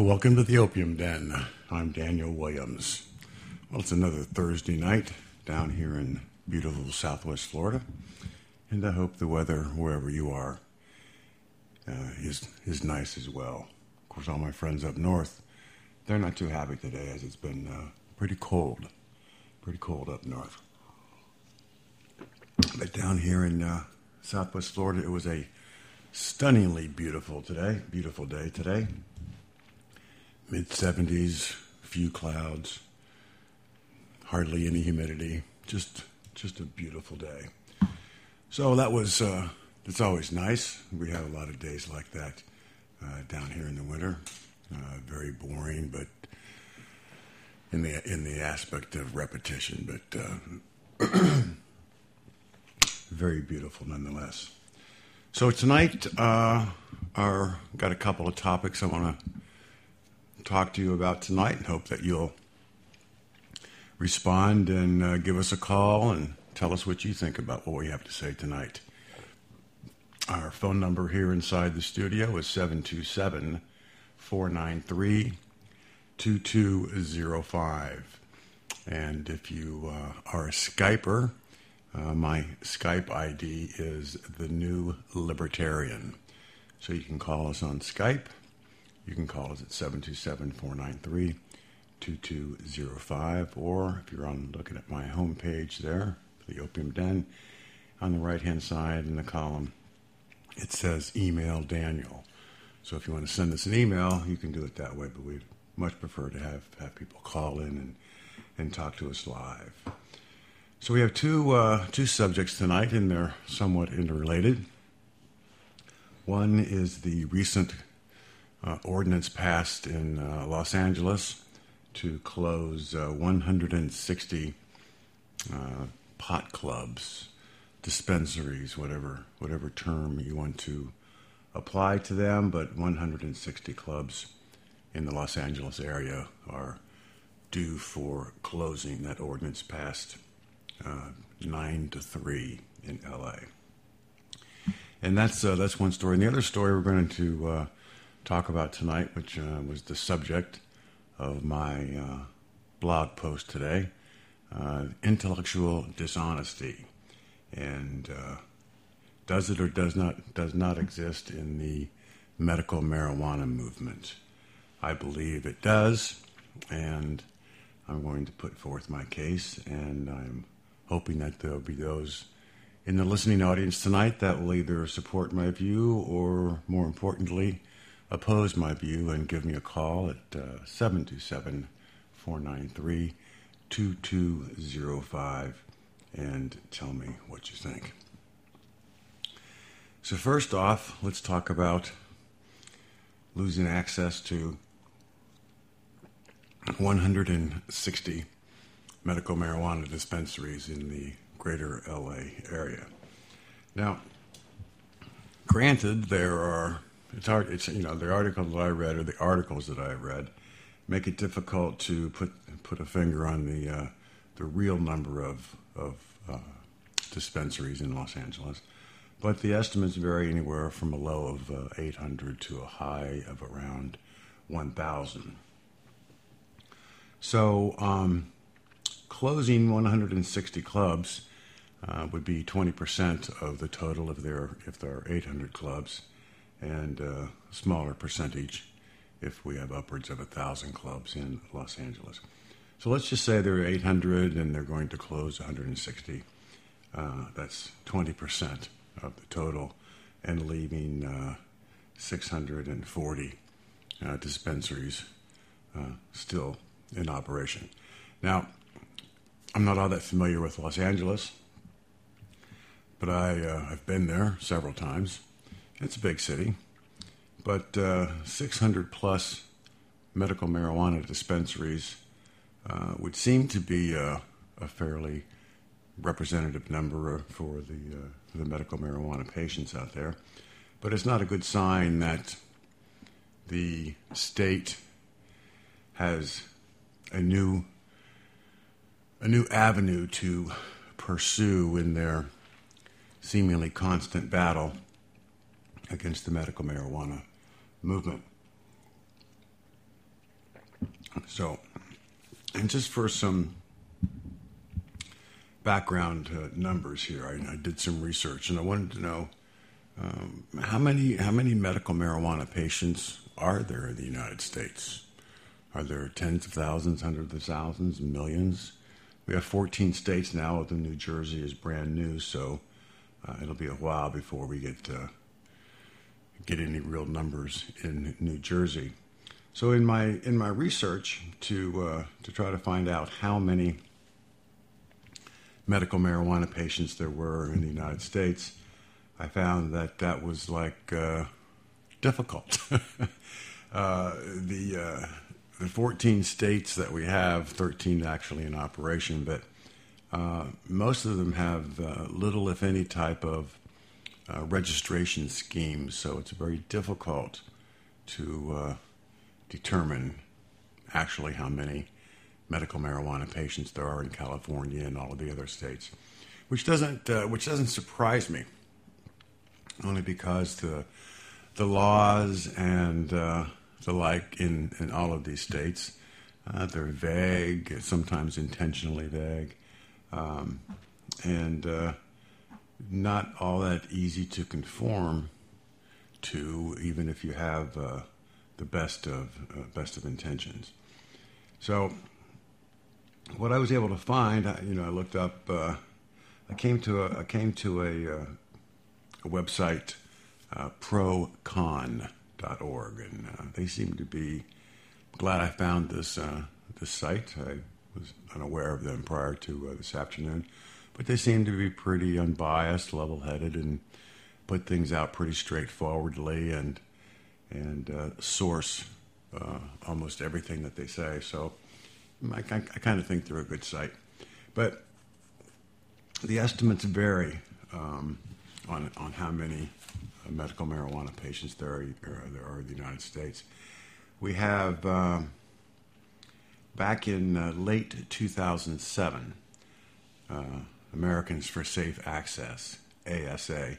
Welcome to the Opium Den. I'm Daniel Williams. Well, it's another Thursday night down here in beautiful Southwest Florida, and I hope the weather wherever you are uh, is is nice as well. Of course, all my friends up north, they're not too happy today as it's been uh, pretty cold, pretty cold up north. But down here in uh, Southwest Florida, it was a stunningly beautiful today, beautiful day today. Mid 70s, few clouds, hardly any humidity. Just just a beautiful day. So that was uh, it's always nice. We have a lot of days like that uh, down here in the winter. Uh, very boring, but in the in the aspect of repetition, but uh, very beautiful nonetheless. So tonight, uh, our got a couple of topics I want to talk to you about tonight, and hope that you'll respond and uh, give us a call and tell us what you think about what we have to say tonight. Our phone number here inside the studio is 727 493 2205. And if you uh, are a Skyper, uh, my Skype ID is the New Libertarian. So you can call us on Skype. You can call us at 727 493 2205. Or if you're on looking at my homepage there, the Opium Den, on the right hand side in the column, it says email Daniel. So if you want to send us an email, you can do it that way, but we'd much prefer to have, have people call in and, and talk to us live. So we have two uh, two subjects tonight, and they're somewhat interrelated. One is the recent uh, ordinance passed in uh, Los Angeles to close uh, 160 uh, pot clubs, dispensaries, whatever whatever term you want to apply to them, but 160 clubs in the Los Angeles area are due for closing. That ordinance passed uh, nine to three in L.A. And that's uh, that's one story. And the other story we're going to uh, talk about tonight, which uh, was the subject of my uh, blog post today, uh, intellectual dishonesty, and does it or does not does not exist in the medical marijuana movement. I believe it does, and I'm going to put forth my case, and I'm hoping that there'll be those in the listening audience tonight that will either support my view or, more importantly, oppose my view and give me a call at uh, 727 493 2205 and tell me what you think. So, first off, let's talk about losing access to 160 medical marijuana dispensaries in the greater LA area. Now, granted, there are it's hard. It's you know the articles that I read or the articles that I read make it difficult to put put a finger on the uh, the real number of of uh, dispensaries in Los Angeles, but the estimates vary anywhere from a low of uh, 800 to a high of around 1,000. So. Um, closing 160 clubs uh, would be 20% of the total if there if there are 800 clubs, and a smaller percentage if we have upwards of a thousand clubs in Los Angeles. So let's just say there are 800 and they're going to close 160. Uh, that's 20% of the total, and leaving uh, 640 uh, dispensaries uh, still in operation. Now, I'm not all that familiar with Los Angeles, but I, uh, I've been there several times. It's a big city, but uh, 600 plus medical marijuana dispensaries uh, would seem to be a, a fairly representative number for the, uh, the medical marijuana patients out there. But it's not a good sign that the state has a new a new avenue to pursue in their seemingly constant battle against the medical marijuana movement. So, and just for some background uh, numbers here, I, I, did some research and I wanted to know um, how many how many medical marijuana patients are there in the United States? Are there tens of thousands, hundreds of thousands, millions? We have 14 states now, although New Jersey is brand new, so uh, it'll be a while before we get uh, get any real numbers in New Jersey. So in my in my research to uh, to try to find out how many medical marijuana patients there were in the United States, I found that that was like uh, difficult. uh, the uh, the 14 states that we have, 13 actually in operation, but uh, most of them have uh, little, if any, type of uh, registration schemes. So it's very difficult to determine actually how many medical marijuana patients there are in California and all of the other states, which doesn't uh, which doesn't surprise me, only because the the laws and uh, the like in, in all of these states uh, they're vague, sometimes intentionally vague, um, and uh, not all that easy to conform to, even if you have uh, the best of uh, best of intentions. So, what I was able to find, you know, I looked up. Uh, I came to a I came to a, uh, a website, uh, procon.org, and uh, they seem to be glad I found this this site. I was unaware of them prior to this afternoon, but they seem to be pretty unbiased, level-headed, and put things out pretty straightforwardly and and uh, source uh, almost everything that they say. So I, I, I kind of think they're a good site. But the estimates vary um, on, on how many uh, medical marijuana patients there are, there are in the United States. We have, um, back in uh, late 2007, uh, Americans for Safe Access, ASA,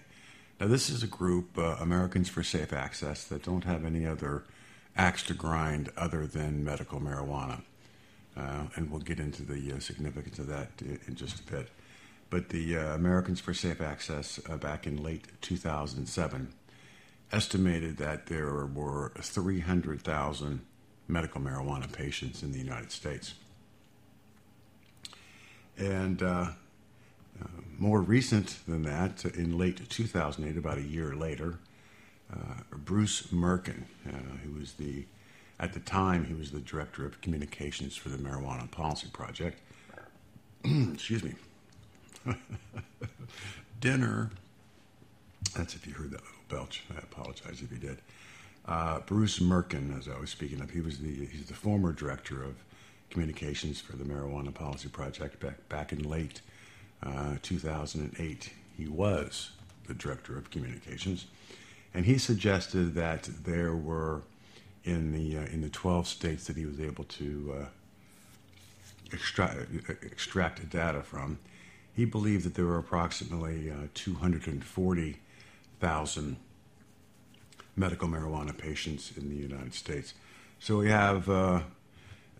now, this is a group, uh, Americans for Safe Access, that don't have any other axe to grind other than medical marijuana. Uh, and we'll get into the uh, significance of that in just a bit. But the uh, Americans for Safe Access uh, back in late 2007 estimated that there were 300,000 medical marijuana patients in the United States. And uh, more recent than that, in late 2008, about a year later, uh, Bruce Mirken, uh, who was the, at the time, he was the director of communications for the Marijuana Policy Project. Excuse me. Dinner. That's if you heard that little belch. I apologize if you did. Uh, Bruce Mirken, as I was speaking of, he was the he's the former director of communications for the Marijuana Policy Project back back in late uh, 2008, he was the director of communications, and he suggested that there were in the uh, in the 12 states that he was able to uh, extract extract data from. He believed that there were approximately uh, 240,000 medical marijuana patients in the United States. So we have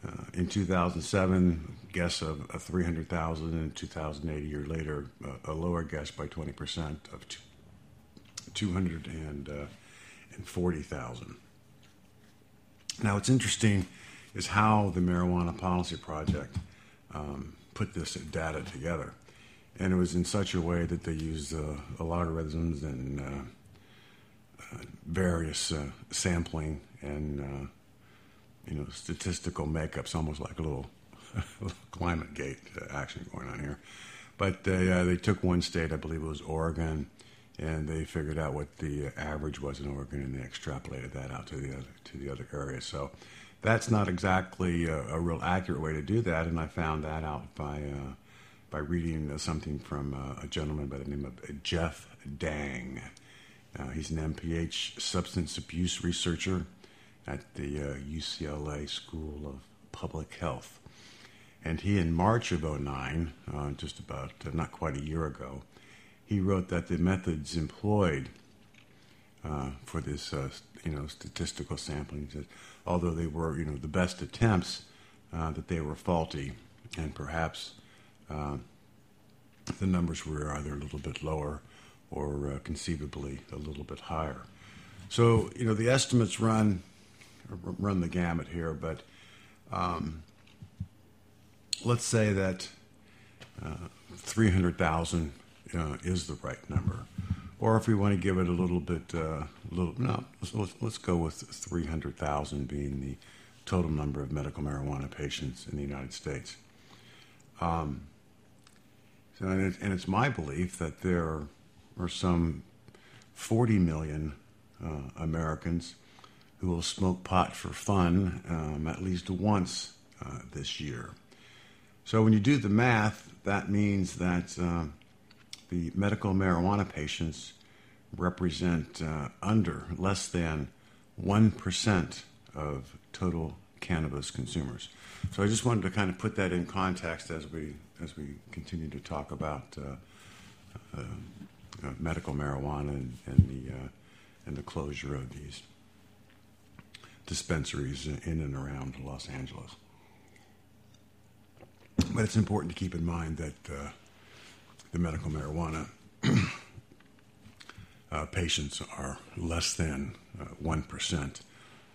uh, in 2007, guess of, of 300,000. In 2008, a year later, uh, a lower guess by 20% of 240,000. Uh, now, what's interesting is how the Marijuana Policy Project um, put this data together. And it was in such a way that they used uh, logarithms and uh, uh, various sampling and you know, statistical makeup's almost like a little, climate gate action going on here. But they, uh, they took one state, I believe it was Oregon, and they figured out what the average was in Oregon, and they extrapolated that out to the other to the other areas. So that's not exactly a, a real accurate way to do that, and I found that out by uh, by reading uh, something from uh, a gentleman by the name of Jeff Dang. Uh, he's an MPH substance abuse researcher at the uh, UCLA School of Public Health. And he, in March of 09, uh, just about uh, not quite a year ago, he wrote that the methods employed uh, for this, uh, you know, statistical sampling. That although they were, you know, the best attempts, uh, that they were faulty, and perhaps the numbers were either a little bit lower or conceivably a little bit higher. So, you know, the estimates run run the gamut here, but um, let's say that uh, 300,000 uh, is the right number. Or if we want to give it a little bit, uh, little no, let's, let's go with 300,000 being the total number of medical marijuana patients in the United States. Um, so, and, it, and, it's my belief that there are some 40 million uh, Americans who will smoke pot for fun um, at least once uh, this year. So when you do the math, that means that uh, the medical marijuana patients represent uh, under, less than 1% of total cannabis consumers. So I just wanted to kind of put that in context as we as we continue to talk about uh, uh, uh medical marijuana and, and the and the closure of these dispensaries in and around Los Angeles. But it's important to keep in mind that uh, the medical marijuana uh, patients are less than uh, 1%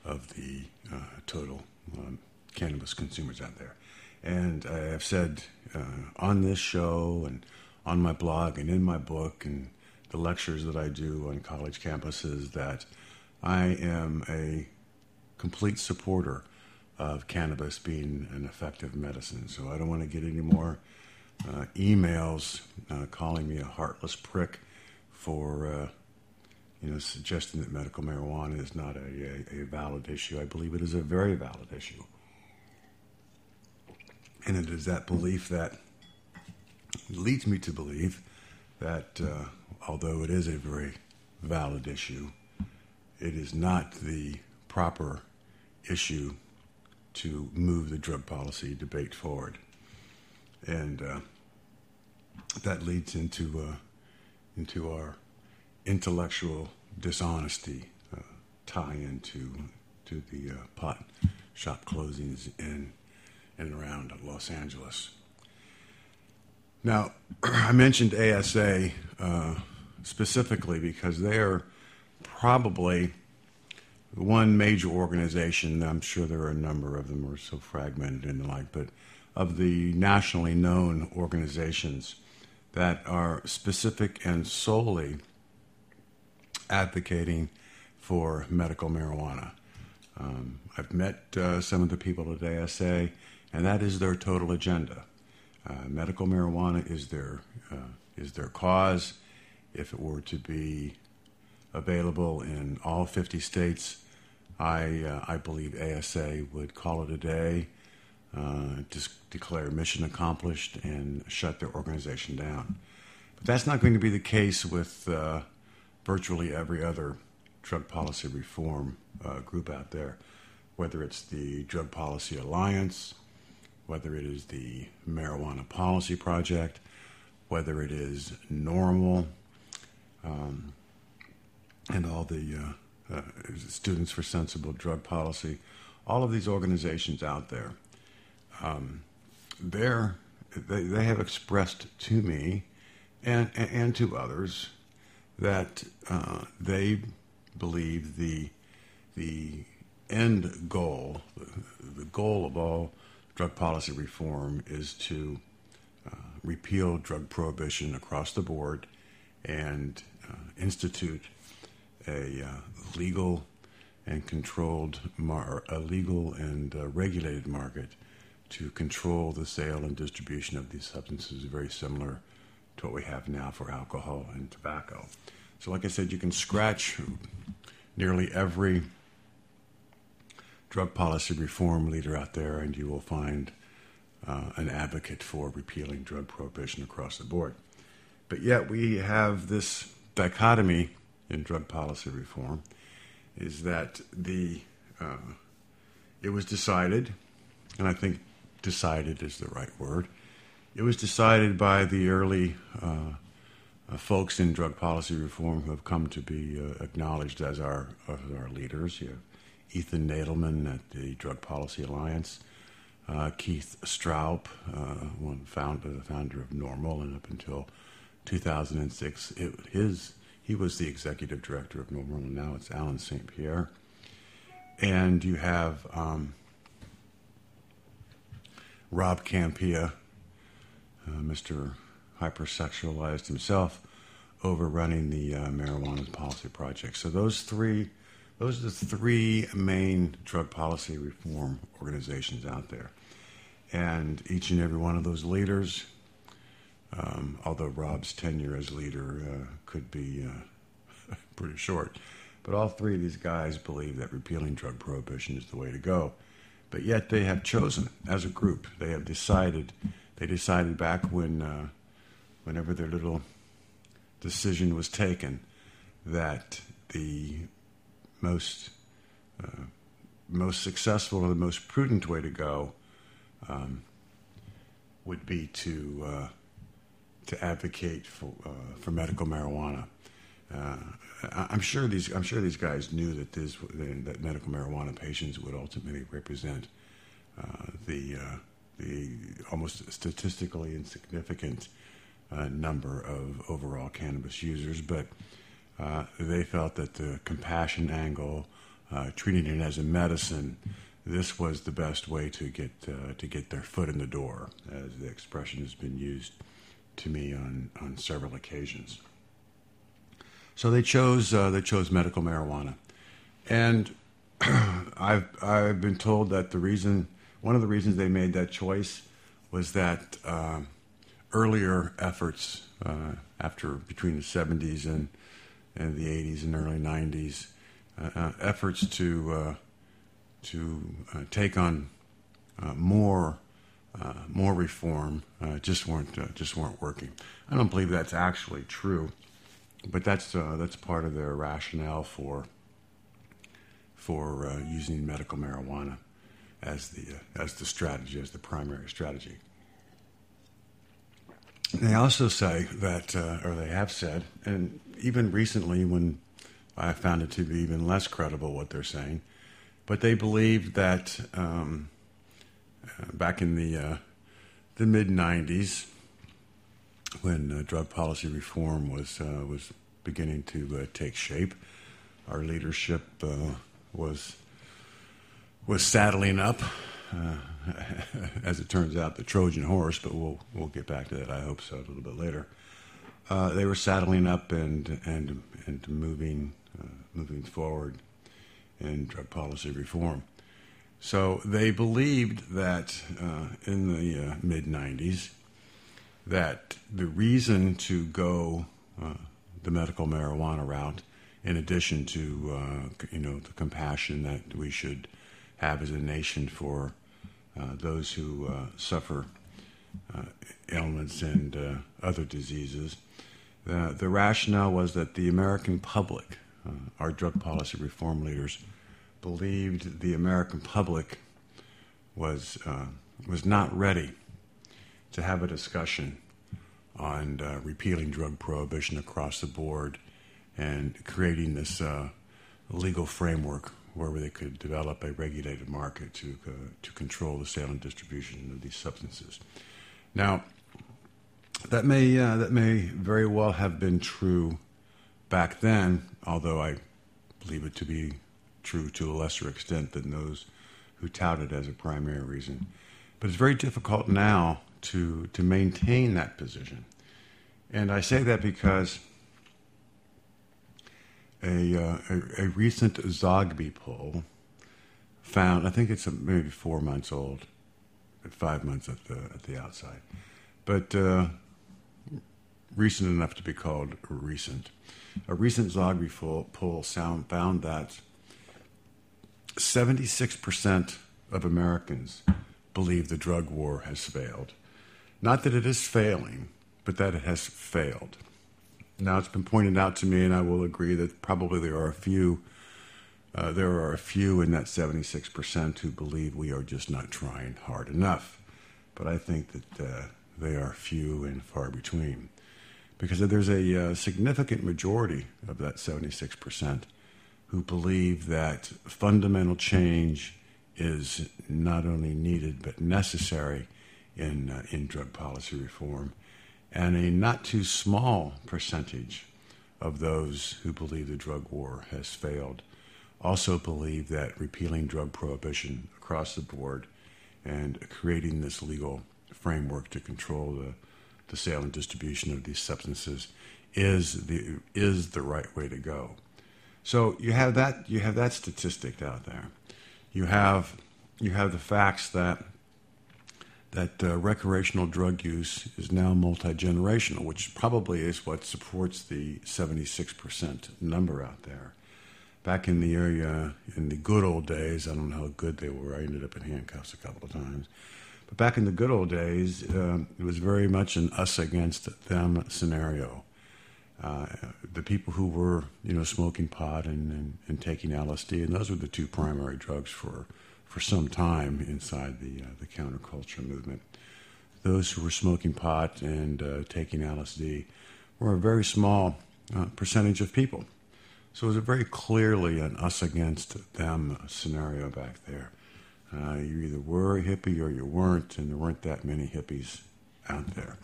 of the uh, total um, cannabis consumers out there. And I have said uh, on this show and on my blog and in my book and the lectures that I do on college campuses that I am a complete supporter of cannabis being an effective medicine. So I don't want to get any more uh, emails uh, calling me a heartless prick for uh, you know suggesting that medical marijuana is not a, a, a, valid issue. I believe it is a very valid issue, and it is that belief that leads me to believe that uh, although it is a very valid issue, it is not the proper issue to move the drug policy debate forward. And uh, that leads into, uh, into our intellectual dishonesty uh, tie into to the uh, pot shop closings in and around Los Angeles. Now, I mentioned ASA uh, specifically because they are probably one major organization, I'm sure there are a number of them, are so fragmented and the like, but of the nationally known organizations that are specific and solely advocating for medical marijuana. Um, I've met uh, some of the people at ASA, and that is their total agenda. Uh, medical marijuana is their uh, is their cause. If it were to be available in all 50 states, I, uh, I believe ASA would call it a day, uh, just declare mission accomplished, and shut their organization down. But that's not going to be the case with uh, virtually every other drug policy reform uh, group out there, whether it's the Drug Policy Alliance, whether it is the Marijuana Policy Project, whether it is NORML. um, and all the uh, uh, Students for Sensible Drug Policy, all of these organizations out there, um, they they have expressed to me and, and to others that uh, they believe the, the end goal, the goal of all drug policy reform is to uh, repeal drug prohibition across the board and uh, institute a uh, legal and controlled, mar- a legal and uh, regulated market to control the sale and distribution of these substances, very similar to what we have now for alcohol and tobacco. So, like I said, you can scratch nearly every drug policy reform leader out there, and you will find uh, an advocate for repealing drug prohibition across the board. But yet, we have this dichotomy in drug policy reform is that the uh, it was decided, and I think decided is the right word. It was decided by the early uh, uh, folks in drug policy reform who have come to be uh, acknowledged as our as our leaders. You have Ethan Nadelmann at the Drug Policy Alliance, uh, Keith Stroup, uh, one founder, the founder of NORML, and up until 2006, it, his he was the executive director of NORML, and now it's Allen St. Pierre. And you have um, Rob Kampia, uh, Mr. Hypersexualized himself, overrunning the uh, marijuana policy project. So those three, those are the three main drug policy reform organizations out there, and each and every one of those leaders. Um, although Rob's tenure as leader uh, could be uh, pretty short, but all three of these guys believe that repealing drug prohibition is the way to go. But yet they have chosen, as a group, they have decided. They decided back when, uh, whenever their little decision was taken, that the most uh, most successful or the most prudent way to go um, would be to uh, to advocate for uh, for medical marijuana. Uh, I'm sure these I'm sure these guys knew that this that medical marijuana patients would ultimately represent uh, the uh, the almost statistically insignificant uh, number of overall cannabis users, but uh, they felt that the compassion angle, treating it as a medicine, this was the best way to get to get their foot in the door, as the expression has been used to me on on several occasions. So they chose uh, they chose medical marijuana, and I've I've been told that the reason one of the reasons they made that choice was that uh, earlier efforts uh, after between the 70s and and the 80s and early 90s uh, uh, efforts to uh, to take on more more reform just weren't just weren't working. I don't believe that's actually true but that's uh, that's part of their rationale for for uh, using medical marijuana as the uh, as the strategy, as the primary strategy. They also say that, uh, or they have said, and even recently, when I found it to be even less credible what they're saying, but they believe that um, uh, back in the uh, the mid '90s when uh, drug policy reform was uh, was beginning to take shape. Our leadership was was saddling up, uh, as it turns out, the Trojan horse. But we'll we'll get back to that. I hope so a little bit later. Uh, they were saddling up and and and moving uh, moving forward in drug policy reform. So they believed that in the mid '90s that the reason to go uh, the medical marijuana route, in addition to uh, you know the compassion that we should have as a nation for uh, those who uh, suffer uh, ailments and uh, other diseases. the rationale was that the American public, our drug policy reform leaders, believed the American public was was not ready to have a discussion on uh, repealing drug prohibition across the board and creating this uh, legal framework where they could develop a regulated market to uh, to control the sale and distribution of these substances. Now, that may uh, that may very well have been true back then, although I believe it to be true to a lesser extent than those who tout it as a primary reason. But it's very difficult now to to maintain that position. And I say that because a, uh, a, a, recent Zogby poll found, I think it's maybe four months old, five months at the, at the outside, but uh, recent enough to be called recent. A recent Zogby poll sound, found that 76% of Americans believe the drug war has failed. Not that it is failing, but that it has failed. Now, it's been pointed out to me, and I will agree that probably there are a few. Uh, there are a few in that 76% who believe we are just not trying hard enough. But I think that uh, they are few and far between. because there's a uh, significant majority of that 76% who believe that fundamental change is not only needed but necessary in, uh, in drug policy reform, and a not too small percentage of those who believe the drug war has failed also believe that repealing drug prohibition across the board and creating this legal framework to control the, the sale and distribution of these substances is the is the right way to go. So you have that you have that statistic out there. You have you have the facts that that uh, recreational drug use is now multi generational, which probably is what supports the 76% number out there. Back in the area, in the good old days, I don't know how good they were. I ended up in handcuffs a couple of times. But back in the good old days, uh, it was very much an us against them scenario. Uh, the people who were, you know, smoking pot and, and, and, taking LSD, and those were the two primary drugs for, for some time inside the, uh, the counterculture movement. Those who were smoking pot and uh, taking LSD were a very small uh, percentage of people. So it was a very clearly an us against them scenario back there. Uh, you either were a hippie or you weren't, and there weren't that many hippies out there.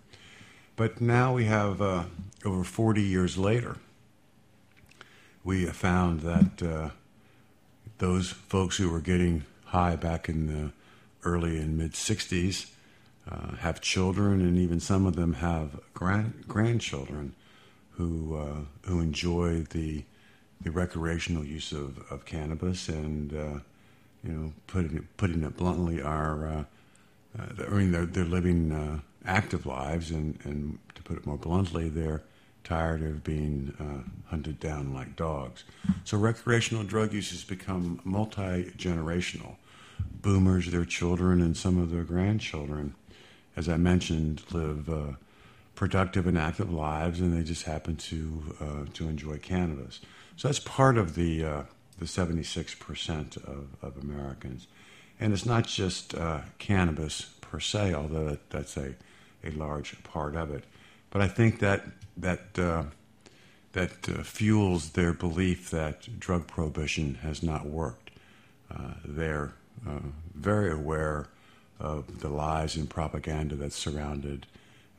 But now we have, uh, over 40 years later, we have found that uh, those folks who were getting high back in the early and mid 60s uh, have children, and even some of them have grand- grandchildren who, uh, who enjoy the, the recreational use of, of cannabis and uh, you know, putting it, putting it bluntly, are uh, uh, mean they're they're living active lives, and and to put it more bluntly, they're tired of being uh, hunted down like dogs. So recreational drug use has become multi generational. Boomers, their children, and some of their grandchildren, as I mentioned, live uh, productive and active lives, and they just happen to uh, to enjoy cannabis. So that's part of the the 76% of, of Americans. And it's not just uh, cannabis per se, although that's a, a large part of it. But I think that that uh, that uh, fuels their belief that drug prohibition has not worked. Uh, they're uh, very aware of the lies and propaganda that surrounded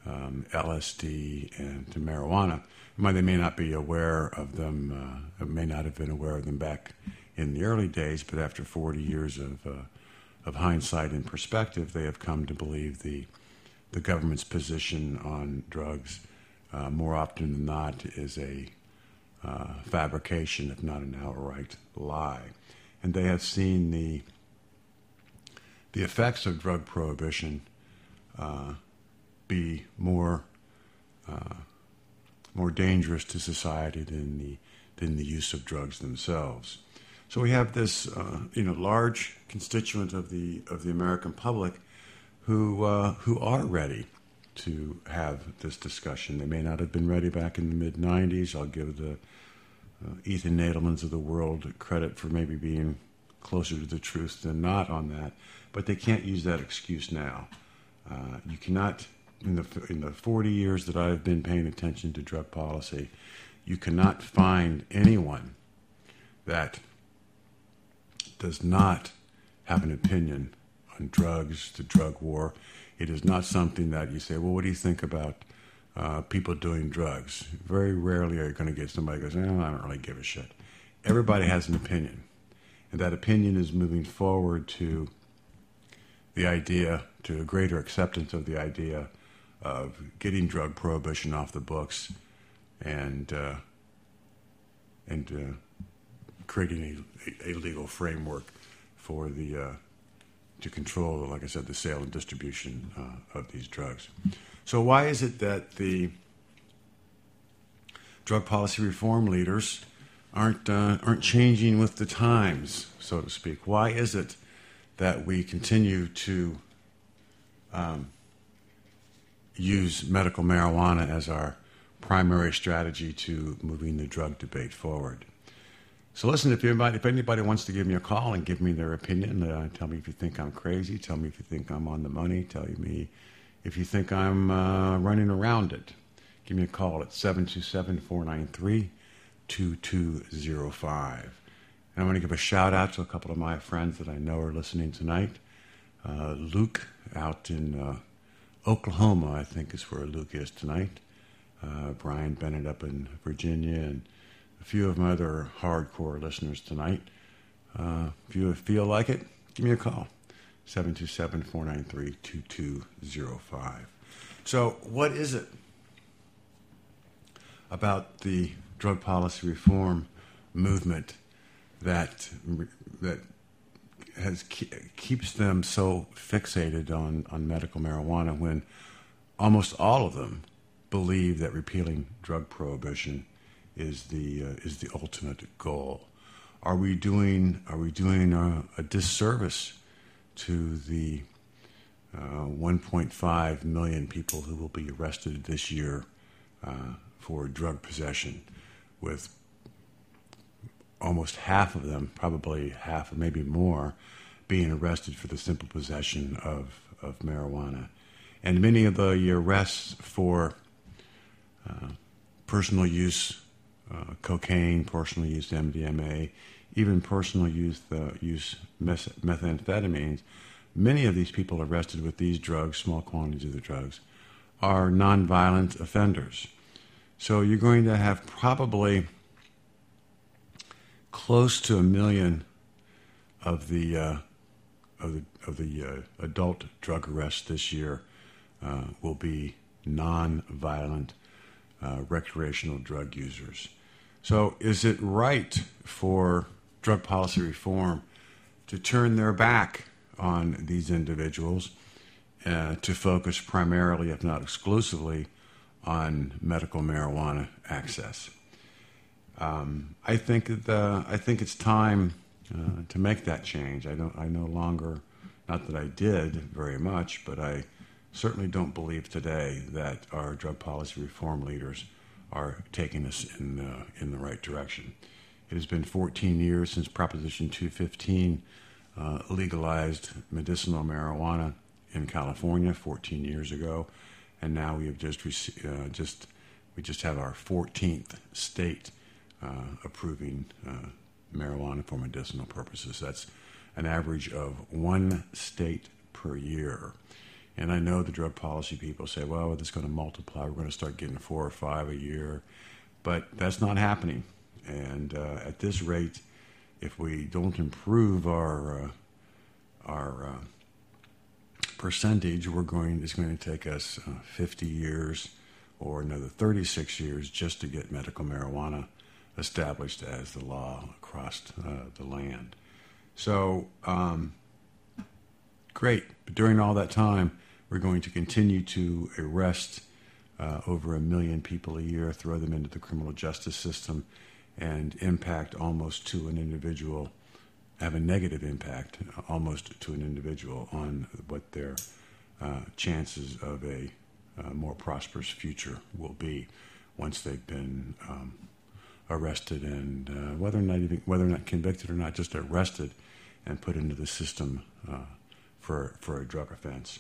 um, LSD and marijuana they may not be aware of them, uh, may not have been aware of them back in the early days, but after 40 years of, uh, of hindsight and perspective, they have come to believe the, the government's position on drugs uh, more often than not is a uh, fabrication, if not an outright lie. And they have seen the, the effects of drug prohibition uh, be more uh, more dangerous to society than the than the use of drugs themselves. So we have this uh, you know large constituent of the of the American public who uh, who are ready to have this discussion. They may not have been ready back in the mid '90s. I'll give the uh, Ethan Nadelmanns of the world credit for maybe being closer to the truth than not on that, but they can't use that excuse now. Uh, you cannot in the in the 40 years that I've been paying attention to drug policy, you cannot find anyone that does not have an opinion on drugs, the drug war. It is not something that you say, well, what do you think about uh, people doing drugs? Very rarely are you going to get somebody who goes, oh, I don't really give a shit. Everybody has an opinion. And that opinion is moving forward to the idea, to a greater acceptance of the idea of getting drug prohibition off the books and uh, and uh, creating a, a, legal framework for the uh, to control, like I said, the sale and distribution uh, of these drugs. So why is it that the drug policy reform leaders aren't uh, aren't changing with the times, so to speak? Why is it that we continue to um, use medical marijuana as our primary strategy to moving the drug debate forward. So, listen, if anybody, if anybody wants to give me a call and give me their opinion, uh, tell me if you think I'm crazy, tell me if you think I'm on the money, tell me if you think I'm uh, running around it. give me a call at 727 493 2205. And I want to give a shout out to a couple of my friends that I know are listening tonight. Uh, Luke out in uh, Oklahoma, I think is where Luke is tonight. Uh, Brian Bennett up in Virginia, and a few of my other hardcore listeners tonight. Uh, if you feel like it, give me a call 727 493 2205. So, what is it about the drug policy reform movement that that has keeps them so fixated on, on medical marijuana when almost all of them believe that repealing drug prohibition is the uh, is the ultimate goal. Are we doing are we doing a, a disservice to the uh, 1.5 million people who will be arrested this year uh, for drug possession, with almost half of them, probably half or maybe more, being arrested for the simple possession of, of marijuana. And many of the arrests for uh, personal use uh, cocaine, personal use MDMA, even personal use, uh, use methamphetamines, many of these people arrested with these drugs, small quantities of the drugs, are nonviolent offenders. So you're going to have probably close to a million of the uh, of the of the uh, adult drug arrests this year uh, will be non-violent uh, recreational drug users. So, is it right for drug policy reform to turn their back on these individuals uh, to focus primarily, if not exclusively, on medical marijuana access? Um, I think that I think it's time uh, to make that change. I don't. I no longer, not that I did very much, but I certainly don't believe today that our drug policy reform leaders are taking us in uh, in the right direction. It has been 14 years since Proposition 215 uh, legalized medicinal marijuana in California 14 years ago, and now we have just rec- uh, just we just have our 14th state uh, approving uh, marijuana for medicinal purposes. That's an average of one state per year. And I know the drug policy people say, well, is going to multiply. We're going to start getting four or five a year. But that's not happening. And uh, at this rate, if we don't improve our, uh, our uh, percentage, we're going, it's going to take us uh, 50 years or another 36 years just to get medical marijuana established as the law across uh, the land. So, um, great. But during all that time, we're going to continue to arrest uh, over a million people a year, throw them into the criminal justice system, and impact almost to an individual, have a negative impact almost to an individual on what their uh, chances of a uh, more prosperous future will be once they've been um, arrested and uh, whether or not even whether or not convicted or not, just arrested and put into the system uh, for for a drug offense.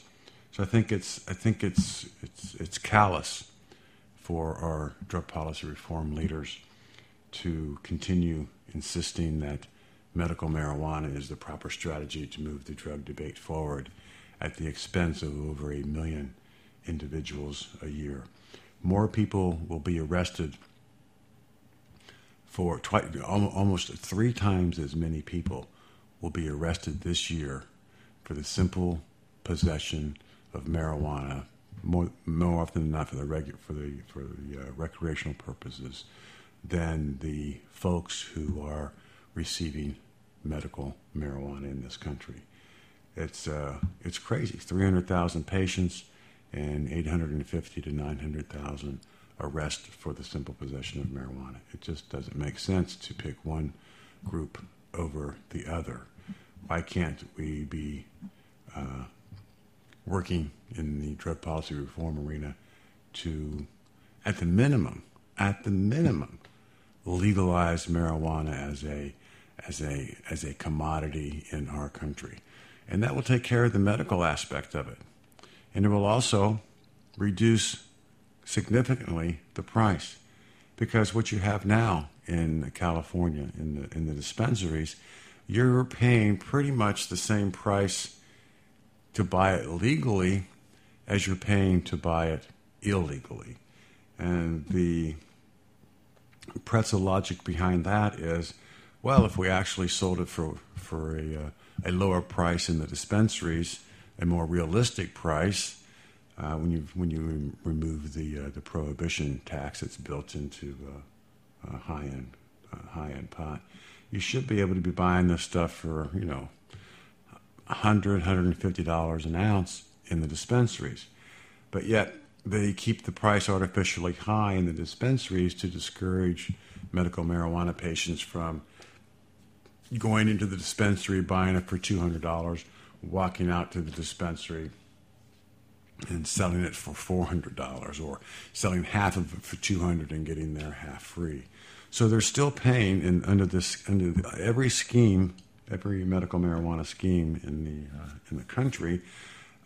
So I think it's I think it's it's it's callous for our drug policy reform leaders to continue insisting that medical marijuana is the proper strategy to move the drug debate forward at the expense of over a million individuals a year. More people will be arrested for almost three times as many people will be arrested this year for the simple possession of marijuana, more, more often than not for the regu- for the for the uh, recreational purposes, than the folks who are receiving medical marijuana in this country. It's uh, it's crazy. Three hundred thousand patients and eight hundred and fifty to nine hundred thousand arrests for the simple possession of marijuana. It just doesn't make sense to pick one group over the other. Why can't we be uh, working in the drug policy reform arena to, at the minimum, at the minimum, legalize marijuana as a as a as a commodity in our country, and that will take care of the medical aspect of it, and it will also reduce significantly the price. Because what you have now in California in the in the dispensaries, you're paying pretty much the same price to buy it legally as you're paying to buy it illegally. And the pretzel logic behind that is, well, if we actually sold it for for a uh, a lower price in the dispensaries, a more realistic price, uh, when you when you remove the uh, the prohibition tax that's built into high end uh, high end pot, you should be able to be buying this stuff for you know 100 150 dollars an ounce in the dispensaries, but yet they keep the price artificially high in the dispensaries to discourage medical marijuana patients from going into the dispensary, buying it for $200, walking out to the dispensary and selling it for $400 or selling half of it for 200 and getting their half free. So they're still paying in, under this under every scheme, every medical marijuana scheme in the uh, in the country,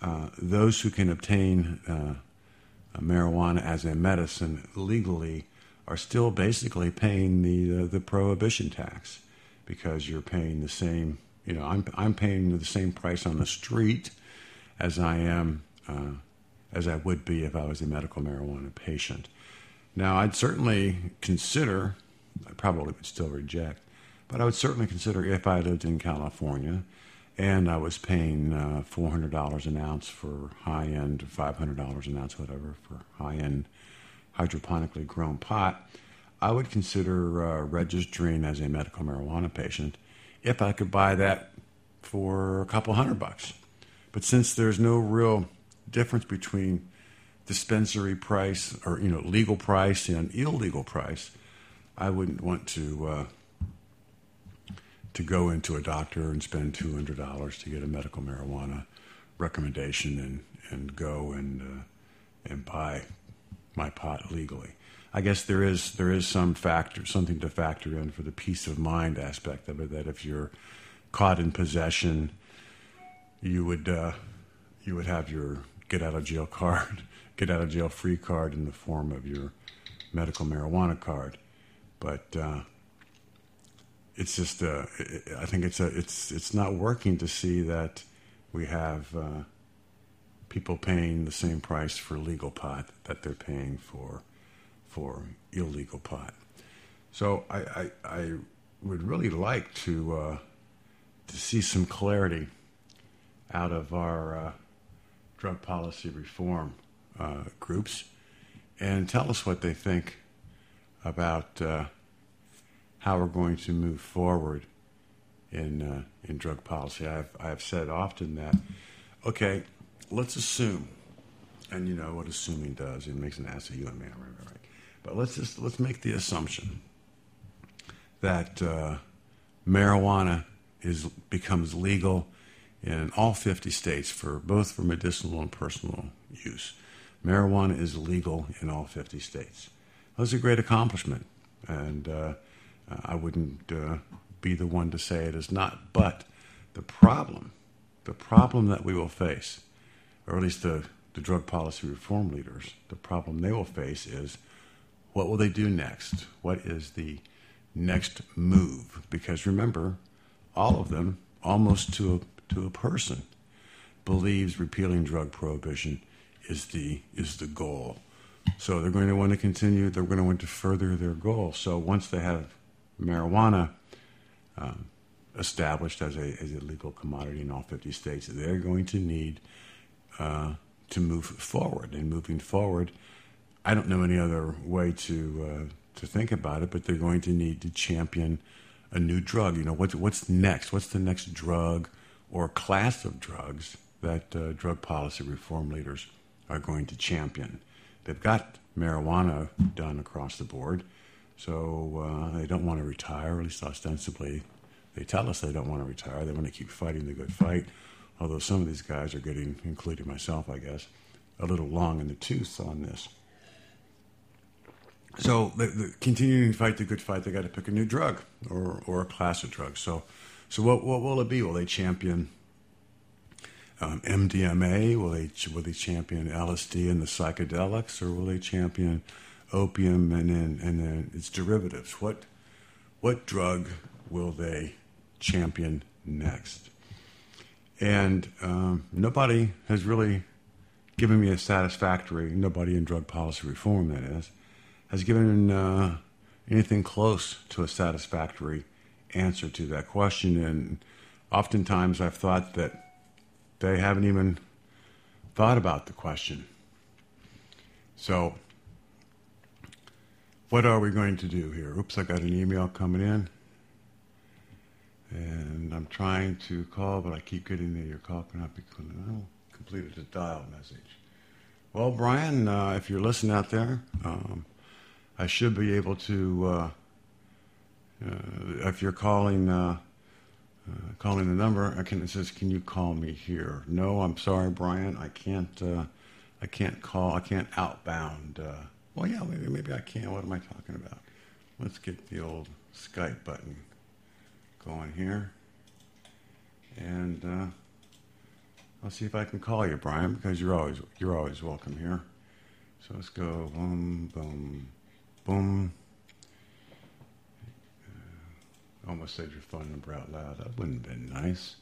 uh, those who can obtain uh, marijuana as a medicine legally are still basically paying the uh, the prohibition tax because you're paying the same. You know, I'm I'm paying the same price on the street as I am uh, as I would be if I was a medical marijuana patient. Now, I'd certainly consider. I probably would still reject, but I would certainly consider if I lived in California and I was paying uh, four hundred dollars an ounce for high end, five hundred dollars an ounce, whatever, for high end hydroponically grown pot. I would consider uh, registering as a medical marijuana patient if I could buy that for a couple hundred bucks. But since there's no real difference between dispensary price or you know legal price and illegal price, I wouldn't want to. Uh, to go into a doctor and spend two hundred dollars to get a medical marijuana recommendation and and go and uh, and buy my pot legally. I guess there is there is some factor something to factor in for the peace of mind aspect of it that if you're caught in possession, you would uh, you would have your get out of jail card, get out of jail free card in the form of your medical marijuana card, but. Uh, it's just uh, I think it's a it's it's not working to see that we have uh, people paying the same price for legal pot that they're paying for for illegal pot. So I I, I would really like to uh, to see some clarity out of our uh, drug policy reform uh, groups and tell us what they think about uh, how we're going to move forward in uh, in drug policy. I've I've said often that okay, let's assume, and you know what assuming does, it makes an ass of you and me, right, right? But let's just let's make the assumption that uh, marijuana is becomes legal in all 50 states for both for medicinal and personal use. Marijuana is legal in all 50 states. That's a great accomplishment, and uh, I wouldn't uh, be the one to say it is not. But the problem, the problem that we will face, or at least the, the drug policy reform leaders, the problem they will face is what will they do next? What is the next move? Because remember, all of them, almost to a, to a person, believes repealing drug prohibition is the is the goal. So they're going to want to continue. They're going to want to further their goal. So once they have marijuana um, established as a, as a legal commodity in all 50 states, they're going to need uh, to move forward. And moving forward, I don't know any other way to uh, to think about it, but they're going to need to champion a new drug. You know, what's what's next? What's the next drug or class of drugs that uh, drug policy reform leaders are going to champion? They've got marijuana done across the board. So uh, they don't want to retire, at least ostensibly. They tell us they don't want to retire. They want to keep fighting the good fight. Although some of these guys are getting, including myself, I guess, a little long in the tooth on this. So, the, the continuing to fight the good fight, they got to pick a new drug or, or a class of drugs. So, so what, what will it be? Will they champion um, MDMA? Will they will they champion LSD and the psychedelics, or will they champion opium and then and then its derivatives? What what drug will they champion next? And um, nobody has really given me a satisfactory. Nobody in drug policy reform, that is, has given uh, anything close to a satisfactory answer to that question. And oftentimes, I've thought that they haven't even thought about the question. So, what are we going to do here? Oops, I got an email coming in. And I'm trying to call, but I keep getting the your call cannot be completed a dial message. Well, Brian, uh, if you're listening out there, um, I should be able to. Uh, uh, if you're calling uh, uh, calling the number, I can, it says, "Can you call me here?" No, I'm sorry, Brian. I can't. Uh, I can't call. I can't outbound. Uh, well, yeah, maybe maybe I can. What am I talking about? Let's get the old Skype button going here, and uh, I'll see if I can call you, Brian, because you're always you're always welcome here. So let's go boom, boom, boom. Almost said your phone number out loud. That wouldn't have been nice.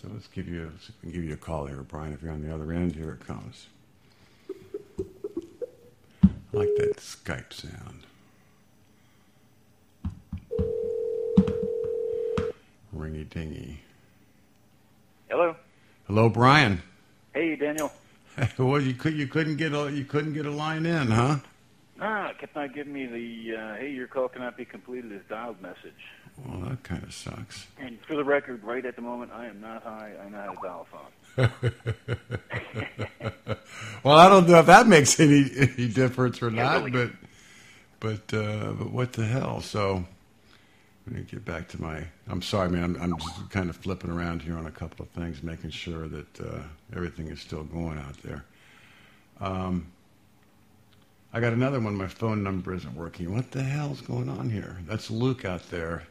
So let's give you give you a call here, Brian. If you're on the other end, here it comes. I like that Skype sound. Ringy dingy. Hello. Hello, Brian. Hey, Daniel. well, you could you couldn't get a you couldn't get a line in, huh? Ah, it kept not giving me the uh, "Hey, your call cannot be completed" as dialed message. Well, that kind of sucks. And for the record, right at the moment, I am not high. I know how to dial a phone. well, I don't know if that makes any, any difference or not, really. but but uh, but what the hell? So let me get back to my. I'm sorry, man. I'm, I'm just kind of flipping around here on a couple of things, making sure that uh, everything is still going out there. Um, I got another one. My phone number isn't working. What the hell's going on here? That's Luke out there.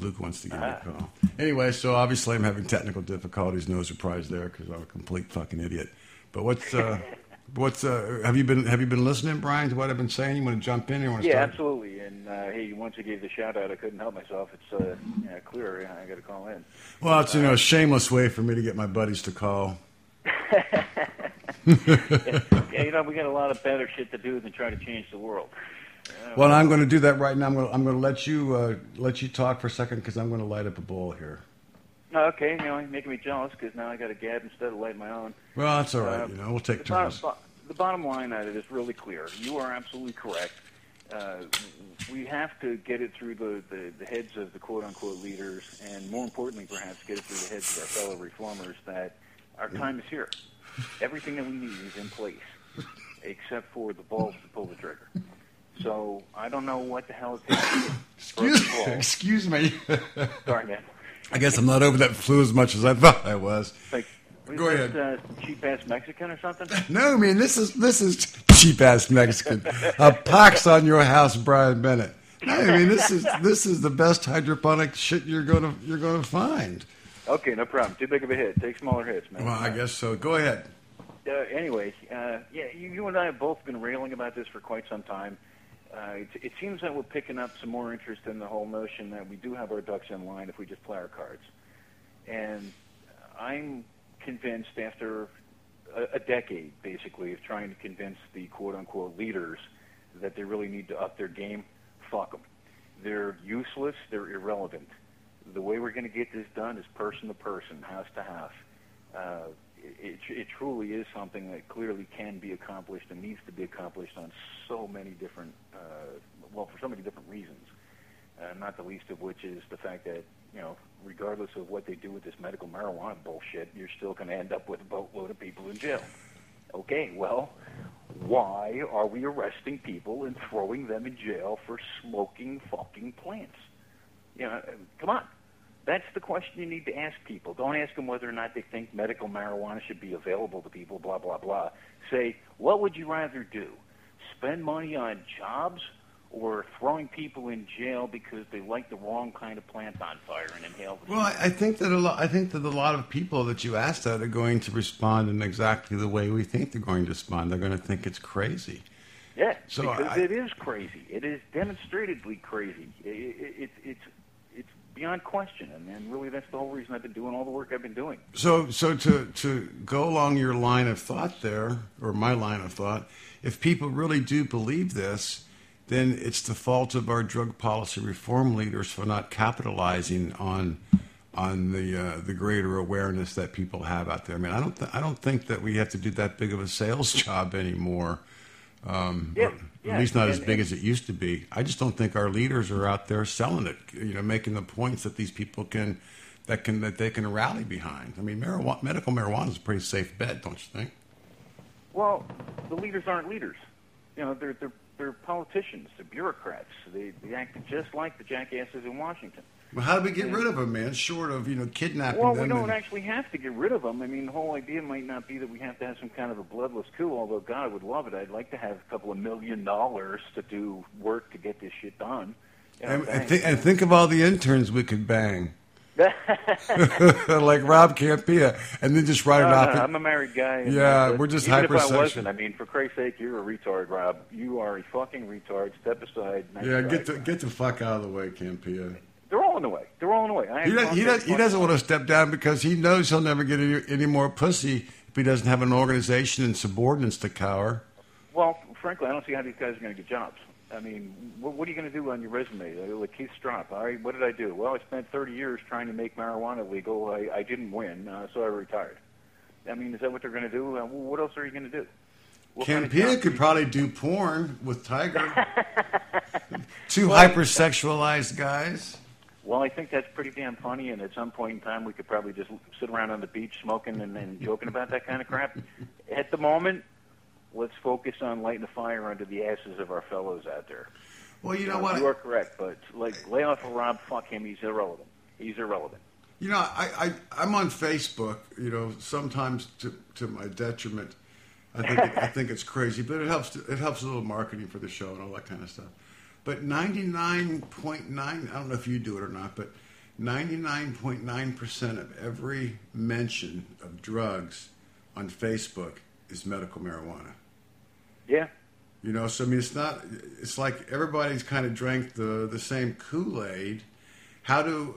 Luke wants to give me a call. Anyway, so obviously I'm having technical difficulties. No surprise there because I'm a complete fucking idiot. But what's uh, what's uh, have you been have you been listening, Brian, to what I've been saying? You want to jump in? You want to yeah, start? absolutely. And uh, hey, once you gave the shout out, I couldn't help myself. It's uh, yeah, clear. I got to call in. Well, it's you know a shameless way for me to get my buddies to call. yeah, you know, we got a lot of better shit to do than try to change the world. Well, I'm going to do that right now. I'm going to, I'm going to let you uh, let you talk for a second because I'm going to light up a bowl here. Okay, you know, you're making me jealous because now I got a gab instead of light my own. Well, that's all right. Uh, you know, we'll take the turns. Bottom, the bottom line of it is really clear. You are absolutely correct. Uh, we have to get it through the, the, the heads of the quote unquote leaders, and more importantly, perhaps, get it through the heads of our fellow reformers that our time is here. Everything that we need is in place, except for the balls to pull the trigger. So I don't know what the hell it takes. Excuse, excuse me. Sorry, man. I guess I'm not over that flu as much as I thought I was. Like, Go ahead. Uh, cheap ass Mexican or something? No, man. This is this is cheap ass Mexican. A pox on your house, Brian Bennett. No, I mean this is this is the best hydroponic shit you're gonna you're gonna find. Okay, no problem. Too big of a hit. Take smaller hits, man. Well, I guess so. Go ahead. Uh, anyway, uh, yeah, you, you and I have both been railing about this for quite some time. Uh, it, it seems that we're picking up some more interest in the whole notion that we do have our ducks in line if we just play our cards. And I'm convinced after a, a decade, basically, of trying to convince the quote-unquote leaders that they really need to up their game, fuck them. They're useless. They're irrelevant. The way we're going to get this done is person to person, house to house. Uh, it, it truly is something that clearly can be accomplished and needs to be accomplished on so many different, uh, well, for so many different reasons. Uh, not the least of which is the fact that, you know, regardless of what they do with this medical marijuana bullshit, you're still going to end up with a boatload of people in jail. Okay, well, why are we arresting people and throwing them in jail for smoking fucking plants? You know, come on. That's the question you need to ask people. Don't ask them whether or not they think medical marijuana should be available to people, blah, blah, blah. Say, what would you rather do? Spend money on jobs or throwing people in jail because they light the wrong kind of plant on fire and inhale the Well, I, I think that a lot. I think that a lot of people that you asked that are going to respond in exactly the way we think they're going to respond. They're going to think it's crazy. Yeah, So because I- it is crazy. It is demonstratedly crazy. It, it, it, it's beyond question, and, and really that's the whole reason I've been doing all the work I've been doing. So, so to to go along your line of thought there, or my line of thought, if people really do believe this, then it's the fault of our drug policy reform leaders for not capitalizing on on the uh, the greater awareness that people have out there. I mean, I don't th- I don't think that we have to do that big of a sales job anymore. Um, Yeah, yeah, at least not as and- big as it used to be. I just don't think our leaders are out there selling it. You know, making the points that these people can that can that they can rally behind. I mean, marijuana, medical marijuana is a pretty safe bet, don't you think? Well, the leaders aren't leaders. You know, they're they're they're politicians, they're bureaucrats. They they act just like the jackasses in Washington. Well, how do we get rid of them, man? Short of you know kidnapping Well, them. we don't and- actually have to get rid of them. I mean, the whole idea might not be that we have to have some kind of a bloodless coup. Although God, I would love it. I'd like to have a couple of million dollars to do work to get this shit done. You know, and, and, thi- and think of all the interns we could bang, like Rob Kampia, and then just write No, it no, off. I'm a married guy. Yeah, we're just Even if I wasn't, I mean, for Christ's sake, you're a retard, Rob. You are a fucking retard. Step aside. Yeah, get the get the fuck out of the way, Kampia. They're all in the way. They're all in the way. He, does, he, does, he doesn't want to step down because he knows he'll never get any, any more pussy if he doesn't have an organization and subordinates to cower. Well, frankly, I don't see how these guys are going to get jobs. I mean, what, what are you going to do on your resume? Uh, Like Keith Stroup, all right, what did I do? Well, I spent 30 years trying to make marijuana legal. I, I didn't win, uh, so I retired. I mean, is that what they're going to do? Uh, what else are you going to do? What kind of could probably do porn with Tiger. Two Well- hypersexualized guys. Well, I think that's pretty damn funny, and at some point in time, we could probably just sit around on the beach smoking and, and joking about that kind of crap. At the moment, let's focus on lighting a fire under the asses of our fellows out there. Well, you know Uh, what? You are correct, but like lay off of Rob. Fuck him. He's irrelevant. He's irrelevant. You know, I, I I'm on Facebook. You know, sometimes to to my detriment. I think it, I think it's crazy, but it helps. To, it helps a little marketing for the show and all that kind of stuff. But 99.9, I don't know if you do it or not, but 99.9 percent of every mention of drugs on Facebook is medical marijuana. Yeah. You know, so I mean, it's not. It's like everybody's kind of drank the the same Kool Aid. How do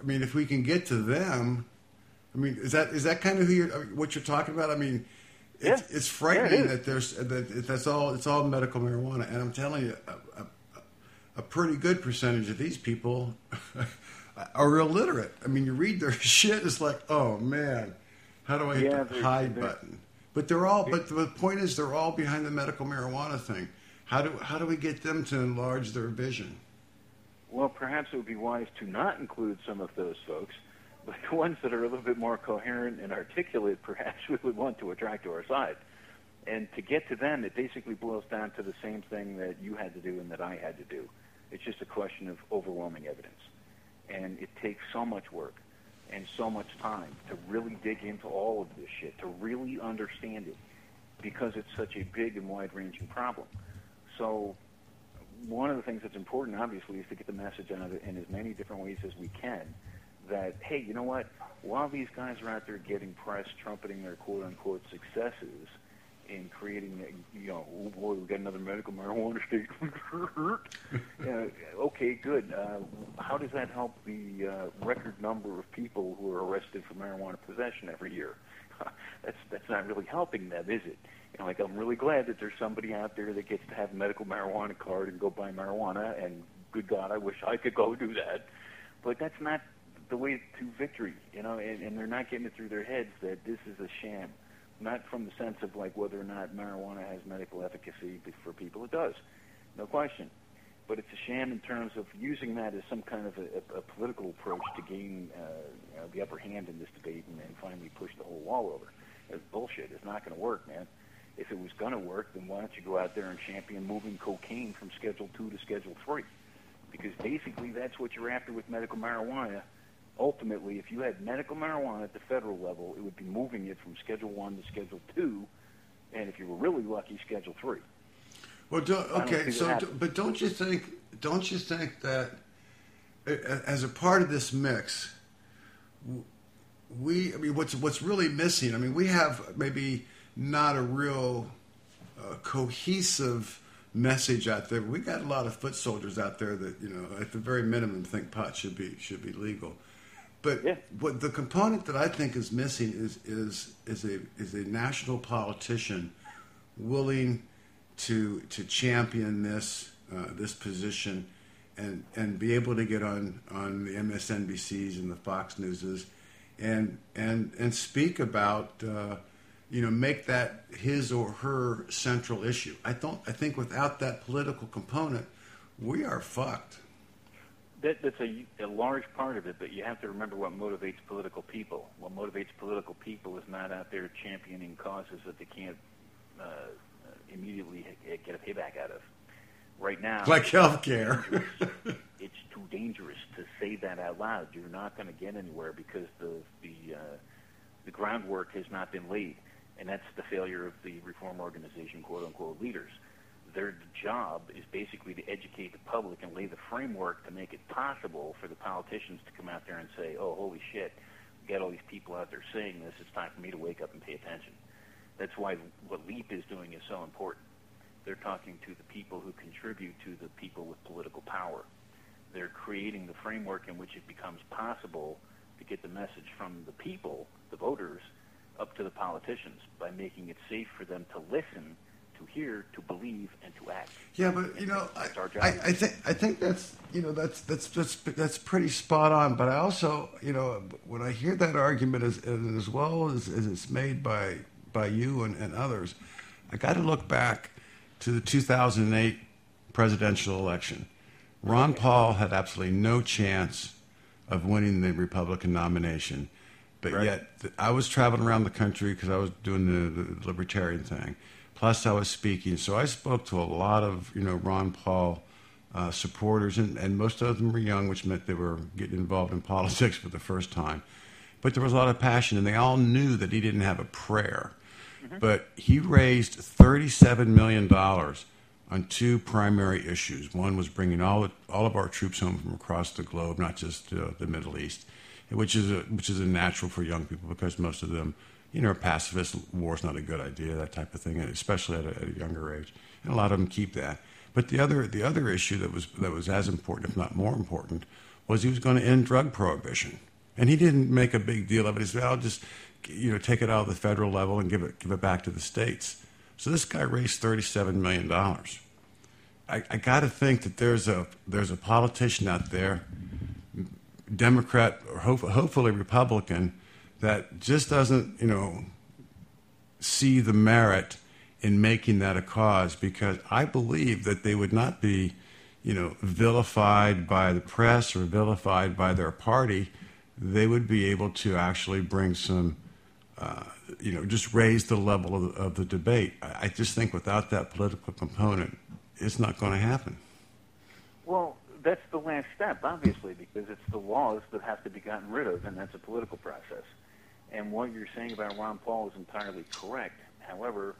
I mean? If we can get to them, I mean, is that is that kind of who you're, what you're talking about? I mean, it's, Yeah. it's frightening Yeah, it that there's that that's all it's all medical marijuana, and I'm telling you, a, pretty good percentage of these people are illiterate. I mean, you read their shit, it's like, oh man, how do I hit Yeah, the hide button? But they're all. But the point is, they're all behind the medical marijuana thing. How do how do we get them to enlarge their vision? Well, perhaps it would be wise to not include some of those folks, but the ones that are a little bit more coherent and articulate, perhaps we would want to attract to our side. And to get to them, it basically boils down to the same thing that you had to do and that I had to do. It's just a question of overwhelming evidence. And it takes so much work and so much time to really dig into all of this shit, to really understand it, because it's such a big and wide-ranging problem. So one of the things that's important, obviously, is to get the message out in as many different ways as we can. That hey, you know what? While these guys are out there getting press, trumpeting their quote-unquote successes in creating, you know, oh boy, we got another medical marijuana state. uh, okay, good. Uh, how does that help the uh, record number of people who are arrested for marijuana possession every year? that's that's not really helping them, is it? You know, like I'm really glad that there's somebody out there that gets to have a medical marijuana card and go buy marijuana. And good God, I wish I could go do that. But that's not the way to victory, you know. And, and they're not getting it through their heads that this is a sham. Not from the sense of like whether or not marijuana has medical efficacy for people. It does, no question. But it's a sham in terms of using that as some kind of a, a, a political approach to gain uh, you know, the upper hand in this debate and, and finally push the whole wall over. It's bullshit. It's not going to work, man. If it was going to work, then why don't you go out there and champion moving cocaine from Schedule 2 to Schedule 3? Because basically that's what you're after with medical marijuana. Ultimately, if you had medical marijuana at the federal level, it would be moving it from Schedule 1 to Schedule 2, and if you were really lucky, Schedule 3. Well, okay, so do, but don't you think? Don't you think that as a part of this mix, we? I mean, what's what's really missing? I mean, we have maybe not a real uh, cohesive message out there. We got a lot of foot soldiers out there that you know, at the very minimum, think pot should be should be legal. But Yeah. what the component that I think is missing is is is a is a national politician willing to to champion this uh, this position and and be able to get on on the MSNBCs and the Fox Newses and and and speak about uh, you know make that his or her central issue. I don't. I think without that political component, we are fucked. That, that's a, a large part of it, but you have to remember what motivates political people. What motivates political people is not out there championing causes that they can't uh, immediately get a payback out of. Right now, Like healthcare. it's too dangerous to say that out loud. You're not going to get anywhere because the the uh, the groundwork has not been laid, and that's the failure of the reform organization, quote unquote, leaders. Their job is basically to educate the public and lay the framework to make it possible for the politicians to come out there and say, "Oh, holy shit, we got all these people out there saying this. It's time for me to wake up and pay attention." That's why what LEAP is doing is so important. They're talking to the people who contribute to the people with political power. They're creating the framework in which it becomes possible to get the message from the people, the voters, up to the politicians by making it safe for them to listen, to hear, to believe, and to act. Yeah, but you know, I, That's our job. I, I think I think that's you know that's that's that's that's pretty spot on. But I also you know when I hear that argument as as well as, as it's made by by you and, and others, I got to look back to the 2008 presidential election. Ron Paul had absolutely no chance of winning the Republican nomination, but Right. yet I was traveling around the country because I was doing the, the libertarian thing. Plus, I was speaking, so I spoke to a lot of you know Ron Paul uh, supporters, and, and most of them were young, which meant they were getting involved in politics for the first time. But there was a lot of passion, and they all knew that he didn't have a prayer. But he raised thirty-seven million dollars on two primary issues. One was bringing all all of our troops home from across the globe, not just uh, the Middle East, which is a, which is a natural for young people because most of them, you know, pacifist. War's not a good idea, that type of thing, especially at a, at a younger age. And a lot of them keep that. But the other the other issue that was that was as important, if not more important, was he was going to end drug prohibition, and he didn't make a big deal of it. He said, "I'll just." You know, take it out of the federal level and give it give it back to the states. So this guy raised thirty-seven million dollars. I, I got to think that there's a there's a politician out there, Democrat or hope, hopefully Republican, that just doesn't you know see the merit in making that a cause because I believe that they would not be you know vilified by the press or vilified by their party. They would be able to actually bring some uh, you know, just raise the level of, of the debate. I, I just think without that political component, it's not going to happen. Well, that's the last step, obviously, because it's the laws that have to be gotten rid of, and that's a political process. And what you're saying about Ron Paul is entirely correct. However,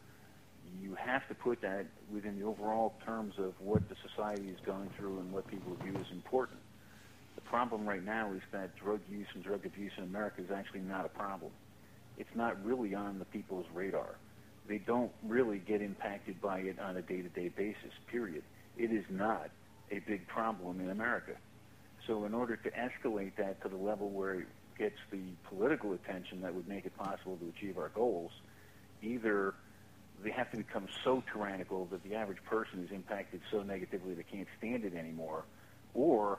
you have to put that within the overall terms of what the society is going through and what people view as important. The problem right now is that drug use and drug abuse in America is actually not a problem. It's not really on the people's radar. They don't really get impacted by it on a day-to-day basis, period. It is not a big problem in America. So in order to escalate that to the level where gets the political attention that would make it possible to achieve our goals, either they have to become so tyrannical that the average person is impacted so negatively they can't stand it anymore, or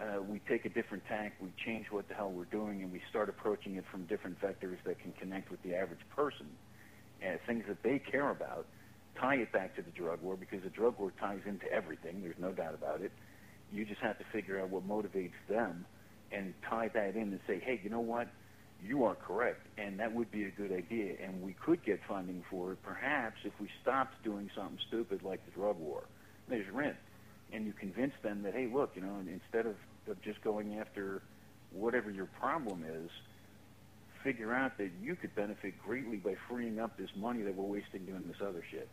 uh, we take a different tack, we change what the hell we're doing, and we start approaching it from different vectors that can connect with the average person, and things that they care about, tie it back to the drug war because the drug war ties into everything. There's no doubt about it. You just have to figure out what motivates them and tie that in and say, hey, you know what? You are correct, and that would be a good idea, and we could get funding for it, perhaps if we stopped doing something stupid like the drug war. There's rent and you convince them that hey look you know instead of, of just going after whatever your problem is figure out that you could benefit greatly by freeing up this money that we're wasting doing this other shit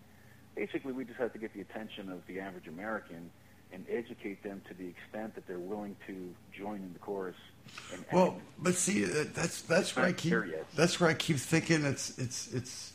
basically we just have to get the attention of the average American and educate them to the extent that they're willing to join in the chorus. And Well, act. but see, uh, that's that's where I keep that's where I keep thinking it's it's it's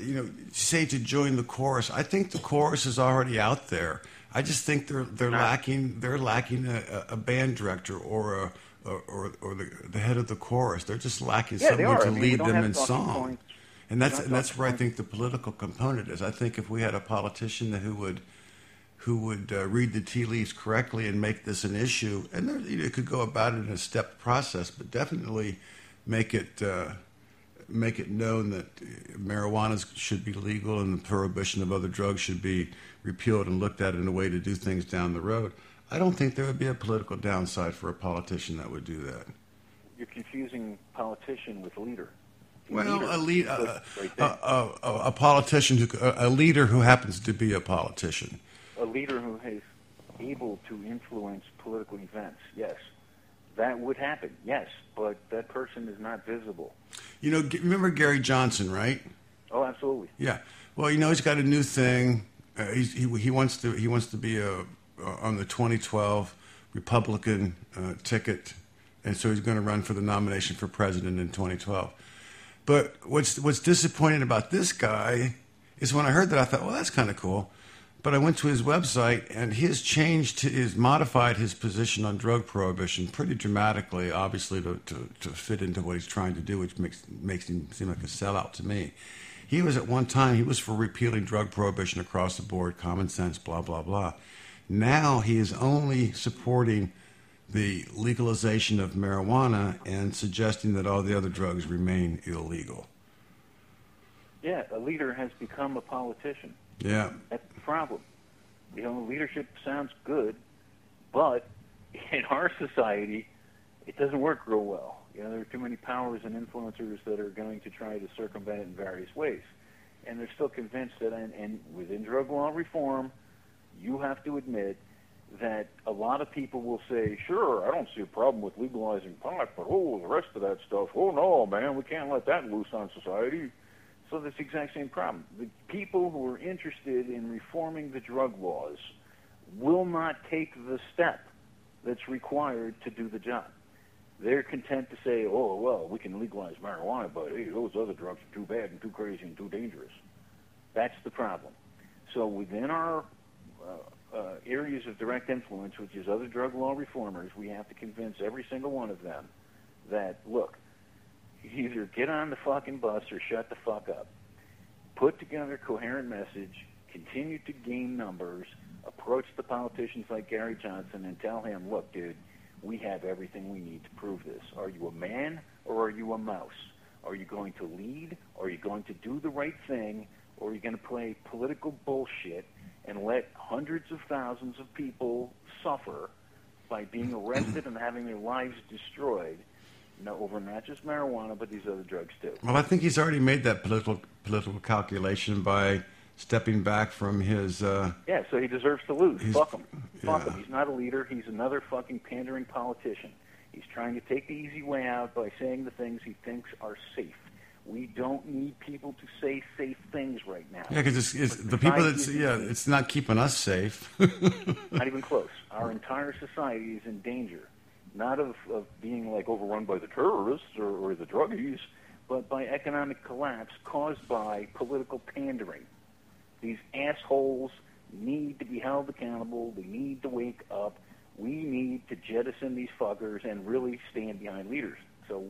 you know say to join the chorus. I think the chorus is already out there. I just think they're they're Not- lacking they're lacking a, a band director or a or or, or the, the head of the chorus. They're just lacking Yeah, someone to I mean, lead them in song. points. And that's and that's talking where I think the political component is. I think if we had a politician who would who would uh, read the tea leaves correctly and make this an issue, and there, you know, it could go about it in a step process, but definitely make it uh, make it known that uh, marijuana should be legal and the prohibition of other drugs should be repealed and looked at in a way to do things down the road. I don't think there would be a political downside for a politician that would do that. You're confusing politician with leader. Well, Leader a, lead, a, right a, a, a, a politician, who, a leader who happens to be a politician. A leader who is able to influence political events. Yes, that would happen. Yes, but that person is not visible. You know, remember Gary Johnson, right? Oh, absolutely. Yeah. Well, you know, he's got a new thing. Uh, he's, he he wants to he wants to be a, uh, on the 2012 Republican uh, ticket, and so he's going to run for the nomination for president in 2012. But what's what's disappointing about this guy is when I heard that I thought, well, that's kind of cool. But I went to his website and he has changed, his modified his position on drug prohibition pretty dramatically, obviously to, to, to fit into what he's trying to do, which makes makes him seem like a sellout to me. He was at one time he was for repealing drug prohibition across the board, common sense, blah blah blah. Now he is only supporting the legalization of marijuana and suggesting that all the other drugs remain illegal. Yeah, a leader has become a politician. Yeah. Problem. You know, leadership sounds good, but in our society, it doesn't work real well. You know, there are too many powers and influencers that are going to try to circumvent it in various ways. And they're still convinced that, and, and within drug law reform, you have to admit that a lot of people will say, sure, I don't see a problem with legalizing pot, but oh, the rest of that stuff, oh no, man, we can't let that loose on society. So that's the exact same problem. The people who are interested in reforming the drug laws will not take the step that's required to do the job. They're content to say, oh, well, we can legalize marijuana, but hey, those other drugs are too bad and too crazy and too dangerous. That's the problem. So within our uh, uh, areas of direct influence, which is other drug law reformers, we have to convince every single one of them that, look, either get on the fucking bus or shut the fuck up. Put together a coherent message, continue to gain numbers, approach the politicians like Gary Johnson and tell him, look, dude, we have everything we need to prove this. Are you a man or are you a mouse? Are you going to lead? Are you going to do the right thing? Or are you going to play political bullshit and let hundreds of thousands of people suffer by being arrested and having their lives destroyed no, over not just marijuana, but these other drugs too. Well, I think he's already made that political political calculation by stepping back from his. Uh, Yeah, so he deserves to lose. Fuck him. Fuck yeah. him. He's not a leader. He's another fucking pandering politician. He's trying to take the easy way out by saying the things he thinks are safe. We don't need people to say safe things right now. yeah, because it's, it's the people that yeah, it's not keeping us safe. Not even close. Our entire society is in danger, not of, of being like overrun by the terrorists or, or the druggies, but by economic collapse caused by political pandering. These assholes need to be held accountable. They need to wake up. We need to jettison these fuckers and really stand behind leaders. So,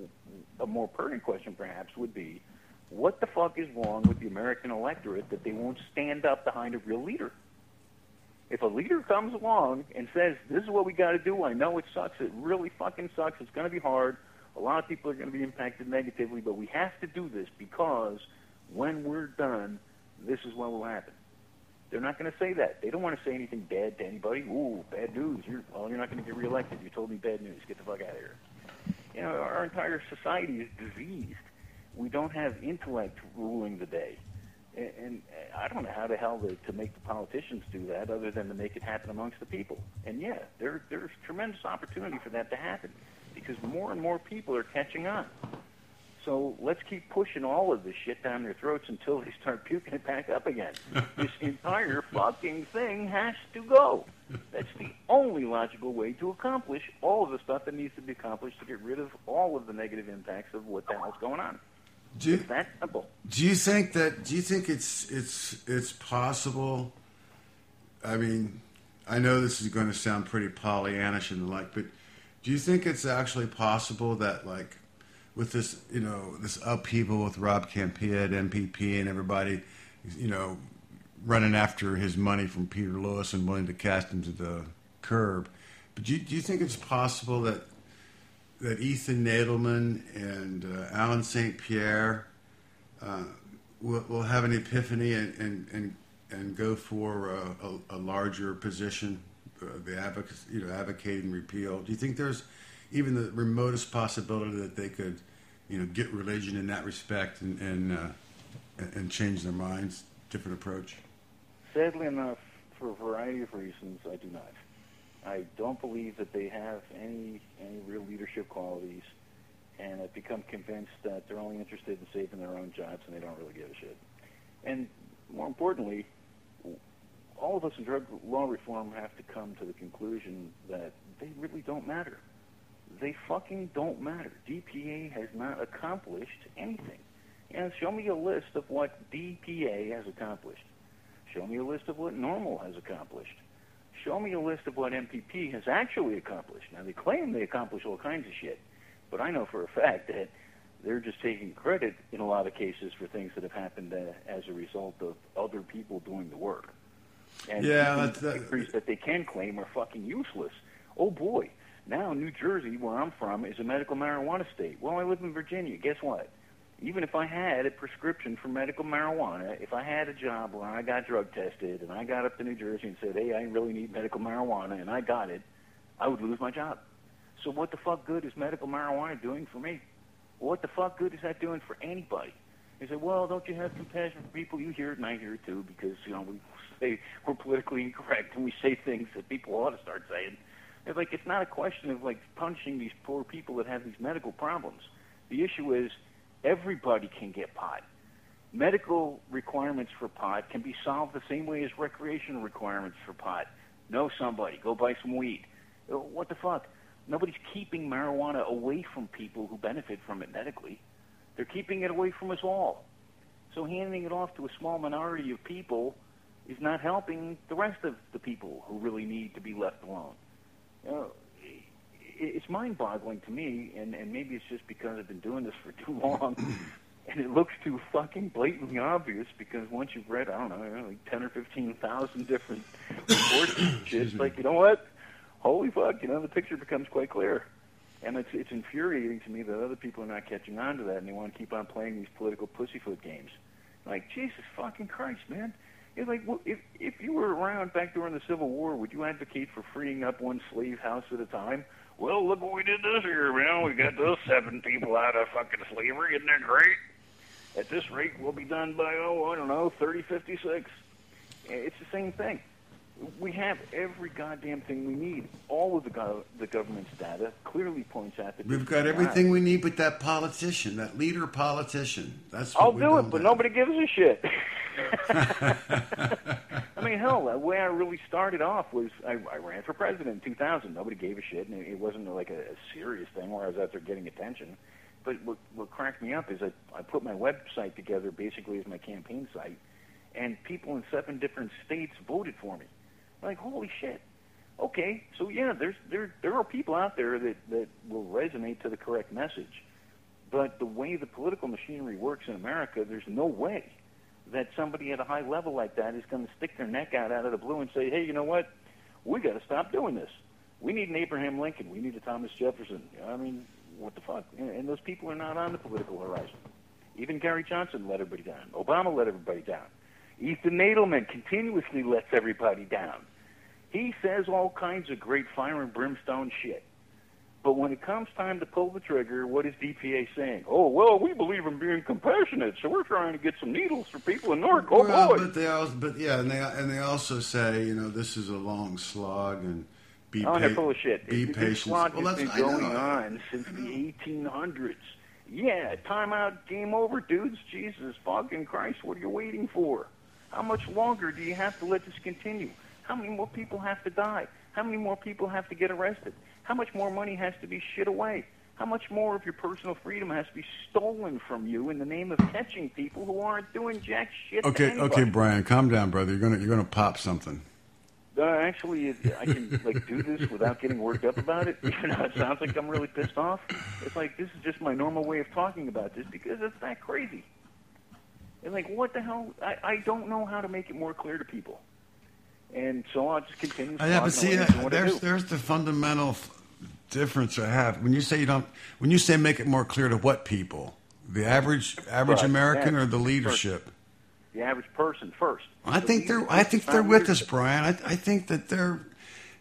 a more pertinent question perhaps would be, what the fuck is wrong with the American electorate that they won't stand up behind a real leader? If a leader comes along and says, "This is what we got to do," I know it sucks. It really fucking sucks. It's going to be hard. A lot of people are going to be impacted negatively, but we have to do this because when we're done, this is what will happen. They're not going to say that. They don't want to say anything bad to anybody. Ooh, bad news. You're well, you're not going to get reelected. You told me bad news. Get the fuck out of here. You know, our entire society is diseased. We don't have intellect ruling the day. And, and I don't know how the hell to, to make the politicians do that other than to make it happen amongst the people. And yeah, there, there's tremendous opportunity for that to happen because more and more people are catching on. So let's keep pushing all of this shit down their throats until they start puking it back up again. this entire fucking thing has to go. That's the only logical way to accomplish all of the stuff that needs to be accomplished to get rid of all of the negative impacts of what the hell's going on. Do you, It's that simple. do you think that? Do you think it's it's it's possible? I mean, I know this is going to sound pretty Pollyannish and the like, but do you think it's actually possible that like with this, you know, this upheaval with Rob Kampia at MPP and everybody, you know, running after his money from Peter Lewis and willing to cast him to the curb, but do you, do you think it's possible that that Ethan Nadelmann and uh, Allen St. Pierre uh, will, will have an epiphany and, and, and, and go for a, a, larger position, uh, the advocacy, you know, advocating repeal. Do you think there's even the remotest possibility that they could, you know, get religion in that respect and and, uh, and- and change their minds, different approach? Sadly enough, for a variety of reasons, I do not. I don't believe that they have any any real leadership qualities, and I've become convinced that they're only interested in saving their own jobs and they don't really give a shit. And more importantly, all of us in drug law reform have to come to the conclusion that they really don't matter. They fucking don't matter. DPA has not accomplished anything. And show me a list of what DPA has accomplished. Show me a list of what NORML has accomplished. Show me a list of what MPP has actually accomplished. Now, they claim they accomplish all kinds of shit, but I know for a fact that they're just taking credit in a lot of cases for things that have happened uh, as a result of other people doing the work. And Yeah, that's- the that- victories that they can claim are fucking useless. Oh boy, now New Jersey, where I'm from, is a medical marijuana state. Well, I live in Virginia. Guess what? Even if I had a prescription for medical marijuana, if I had a job where I got drug tested and I got up to New Jersey and said, "Hey, I really need medical marijuana," and I got it, I would lose my job. So what the fuck good is medical marijuana doing for me? What the fuck good is that doing for anybody? They say, well, don't you have compassion for people? You hear it and I hear it too because, you know, we say we're politically incorrect and we say things that people ought to start saying. It's like, it's not a question of like punishing these poor people that have these medical problems. The issue is everybody can get pot. Medical requirements for pot can be solved the same way as recreational requirements for pot. Know somebody, go buy some weed. Uh, What the fuck? Nobody's keeping marijuana away from people who benefit from it medically. They're keeping it away from us all. So handing it off to a small minority of people is not helping the rest of the people who really need to be left alone. You know, it's mind-boggling to me, and, and maybe it's just because I've been doing this for too long, and it looks too fucking blatantly obvious. Because once you've read, I don't know, like ten or fifteen thousand different reports, it's like you know what? Holy fuck! You know, the picture becomes quite clear. And it's it's infuriating to me that other people are not catching on to that, and they want to keep on playing these political pussyfoot games. Like Jesus fucking Christ, man! It's like well, if if you were around back during the Civil War, would you advocate for freeing up one slave house at a time? Well, look what we did this year, man. We got those seven people out of fucking slavery. Isn't that great? At this rate, we'll be done by oh, I don't know, thirty fifty six. It's the same thing. We have every goddamn thing we need. All of the go- the government's data clearly points out that We've got everything we need but that politician, that leader politician. That's what I'll we do it, but nobody gives a shit. I mean, hell, uh, the way I really started off was I, I ran for president in 2000. Nobody gave a shit, and it, it wasn't like a, a serious thing where I was out there getting attention. But what, what cracked me up is I, I put my website together basically as my campaign site, and people in seven different states voted for me. Like, holy shit. Okay, so yeah, there's there there are people out there that that will resonate to the correct message, but the way the political machinery works in America, there's no way that somebody at a high level like that is going to stick their neck out out of the blue and say, hey, you know what? We got to stop doing this. We need an Abraham Lincoln. We need a Thomas Jefferson. I mean, what the fuck? And those people are not on the political horizon. Even Gary Johnson let everybody down. Obama let everybody down. Ethan Nadelmann continuously lets everybody down. He says all kinds of great fire and brimstone shit. But when it comes time to pull the trigger, what is DPA saying? Oh, well, we believe in being compassionate, so we're trying to get some needles for people in Newark. Oh, well, boy. but they also, but yeah, and they and they also say, you know, this is a long slog and be Oh, pa- they're full of shit. Be This patient. slog Well, has that's been going on since the 1800s. Yeah, timeout, game over, dudes. Jesus fucking Christ, what are you waiting for? How much longer do you have to let this continue? How many more people have to die? How many more people have to get arrested? How much more money has to be shit away? How much more of your personal freedom has to be stolen from you in the name of catching people who aren't doing jack shit? Okay, okay, Brian, calm down, brother. You're gonna you're gonna pop something. Uh, actually, it- I can like do this without getting worked up about it. You know, it sounds like I'm really pissed off. It's like this is just my normal way of talking about this because it's that crazy. And like, what the hell? I, I don't know how to make it more clear to people. And so I'll just continue. Yeah, but see, away and doing what I there's there's the fundamental f- difference I have. When you say you don't, when you say make it more clear to what people, the average average Right, American or the leadership. the average person first. I The think they're I think they're with us. Brian. I, I think that they're,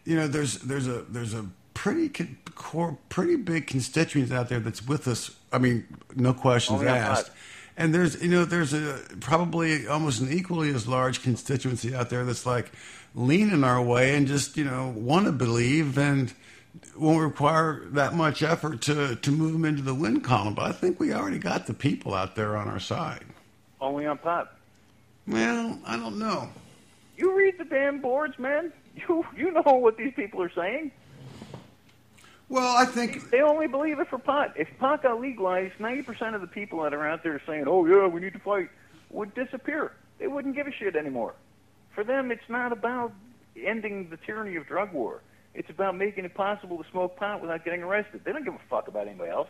you know, there's there's a there's a pretty con- core, pretty big constituents out there that's with us. I mean, no questions oh, on asked. And there's you know there's a probably almost an equally as large constituency out there that's like leaning our way and just you know want to believe and won't require that much effort to to move them into the win column. But I think we already got the people out there on our side. Only on pop. Well, I don't know. You read the damn boards, man. You you know what these people are saying. Well, I think They only believe it for pot. If pot got legalized, 90% of the people that are out there saying, oh, yeah, we need to fight, would disappear. They wouldn't give a shit anymore. For them, it's not about ending the tyranny of drug war. It's about making it possible to smoke pot without getting arrested. They don't give a fuck about anybody else.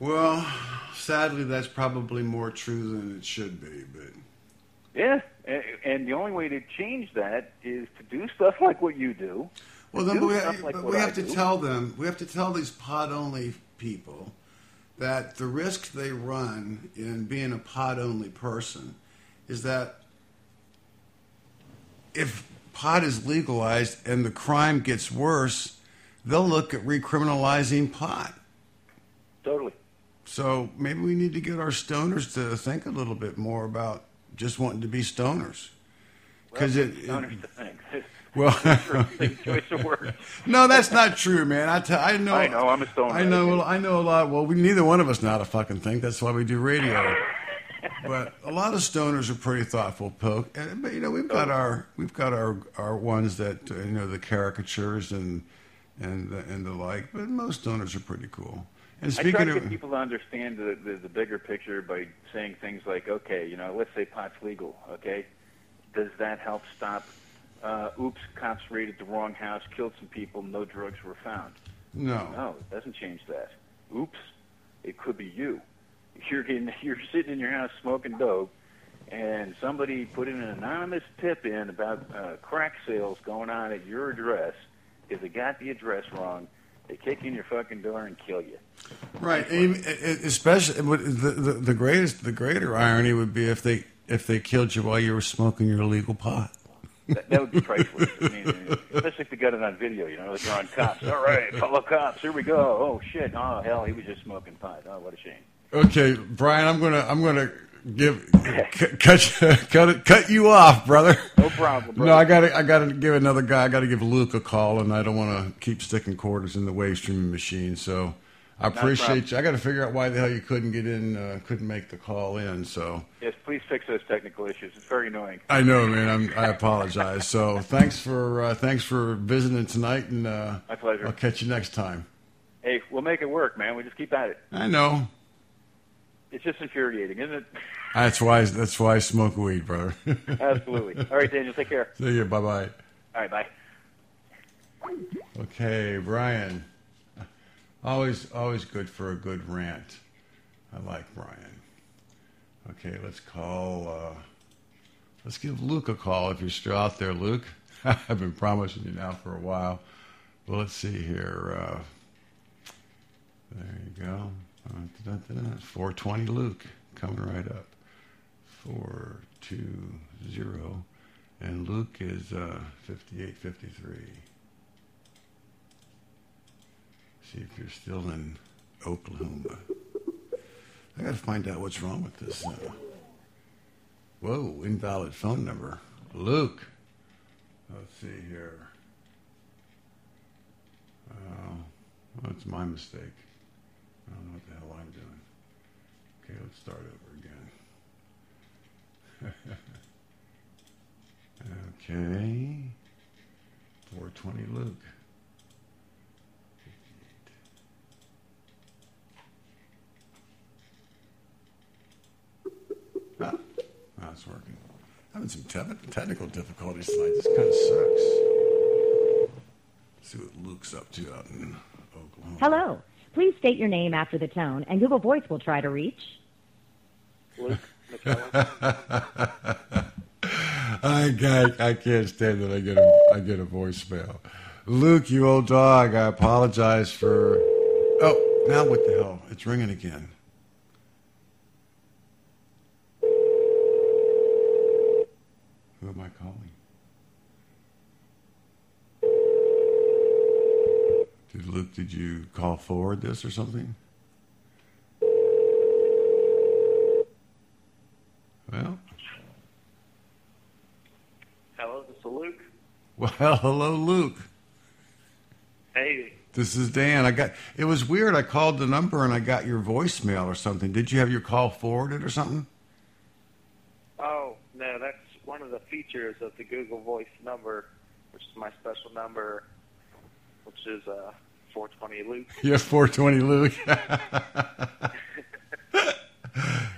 Well, sadly, that's probably more true than it should be. But Yeah, and the only way to change that is to do stuff like what you do. well, then we, stuff like we have to do. tell them. We have to tell these pod-only people that the risk they run in being a pod-only person is that if pot is legalized and the crime gets worse, they'll look at recriminalizing pot. Totally. So maybe we need to get our stoners to think a little bit more about just wanting to be stoners. Because Well, it, don't it- understand. well, choice of words. no, that's not true, man. I tell, I know, I know, I'm a stoner. I know, I know a lot. Well, we neither one of us know how to fucking think. That's why we do radio. but a lot of stoners are pretty thoughtful, poke. And, but you know, we've got our we've got our our ones that uh, you know the caricatures and and the, and the like. But most stoners are pretty cool. And I try speaking to of get people to understand the, the, the bigger picture by saying things like, okay, you know, let's say pot's legal, okay? Does that help stop, uh, oops, cops raided the wrong house, killed some people, no drugs were found? no, No, it doesn't change that. Oops, it could be you. You're getting, you're sitting in your house smoking dope, and somebody put in an anonymous tip in about uh, crack sales going on at your address. If they got the address wrong, they kick in your fucking door and kill you. Right, and especially the, the the greatest the greater irony would be if they if they killed you while you were smoking your illegal pot. That, that would be priceless. I mean, especially if they got it on video, you know, like they're on cops. All right, fellow cops, here we go. Oh shit! Oh hell, he was just smoking pot. Oh, what a shame. Okay, Brian, I'm gonna I'm gonna give cut cut it, cut you off, brother. No problem, bro. No, I gotta I gotta give another guy. I gotta give Luke a call, and I don't want to keep sticking quarters in the wave streaming machine. So I appreciate you. I got to figure out why the hell you couldn't get in, uh, couldn't make the call in. So Yes, please fix those technical issues. It's very annoying. I know, man. I'm, I apologize. So thanks for uh, thanks for visiting tonight, and uh, My pleasure. I'll catch you next time. Hey, we'll make it work, man. We just keep at it. I know. It's just infuriating, isn't it? That's why. That's why I smoke weed, brother. Absolutely. All right, Daniel, take care. See you. Bye bye. All right, bye. Okay, Brian. Always, always good for a good rant. I like Brian. Okay, let's call. Uh, let's give Luke a call if you're still out there, Luke. I've been promising you now for a while. Well, let's see here. Uh, there you go. Uh, da-da-da-da. 420 Luke coming right up. 420. And Luke is uh, 5853. See if you're still in Oklahoma. I got to find out what's wrong with this. Uh, whoa, invalid phone number. Luke. Let's see here. Uh, Well, it's my mistake. I don't know what the hell I'm doing. Okay, let's start over again. okay. 420 Luke. Ah, that's working. Having some te- technical difficulties tonight. This kind of sucks. Let's see what Luke's up to out in Oklahoma. Hello. Please state your name after the tone, and Google Voice will try to reach. Luke McKellen. I can't, I can't stand that I get a I get a voicemail. Luke, you old dog, I apologize for. Oh, now what the hell? It's ringing again. Who am I calling? Did Luke? Did you call forward this or something? Well, Hello, this is Luke. well, hello, Luke. Hey, This is Dan. I got it was weird. I called the number and I got your voicemail or something. Did you have your call forwarded or something? Oh, no, that's one of the features of the Google Voice number, which is my special number, which is uh, 420 Luke. Yeah, 420 Luke.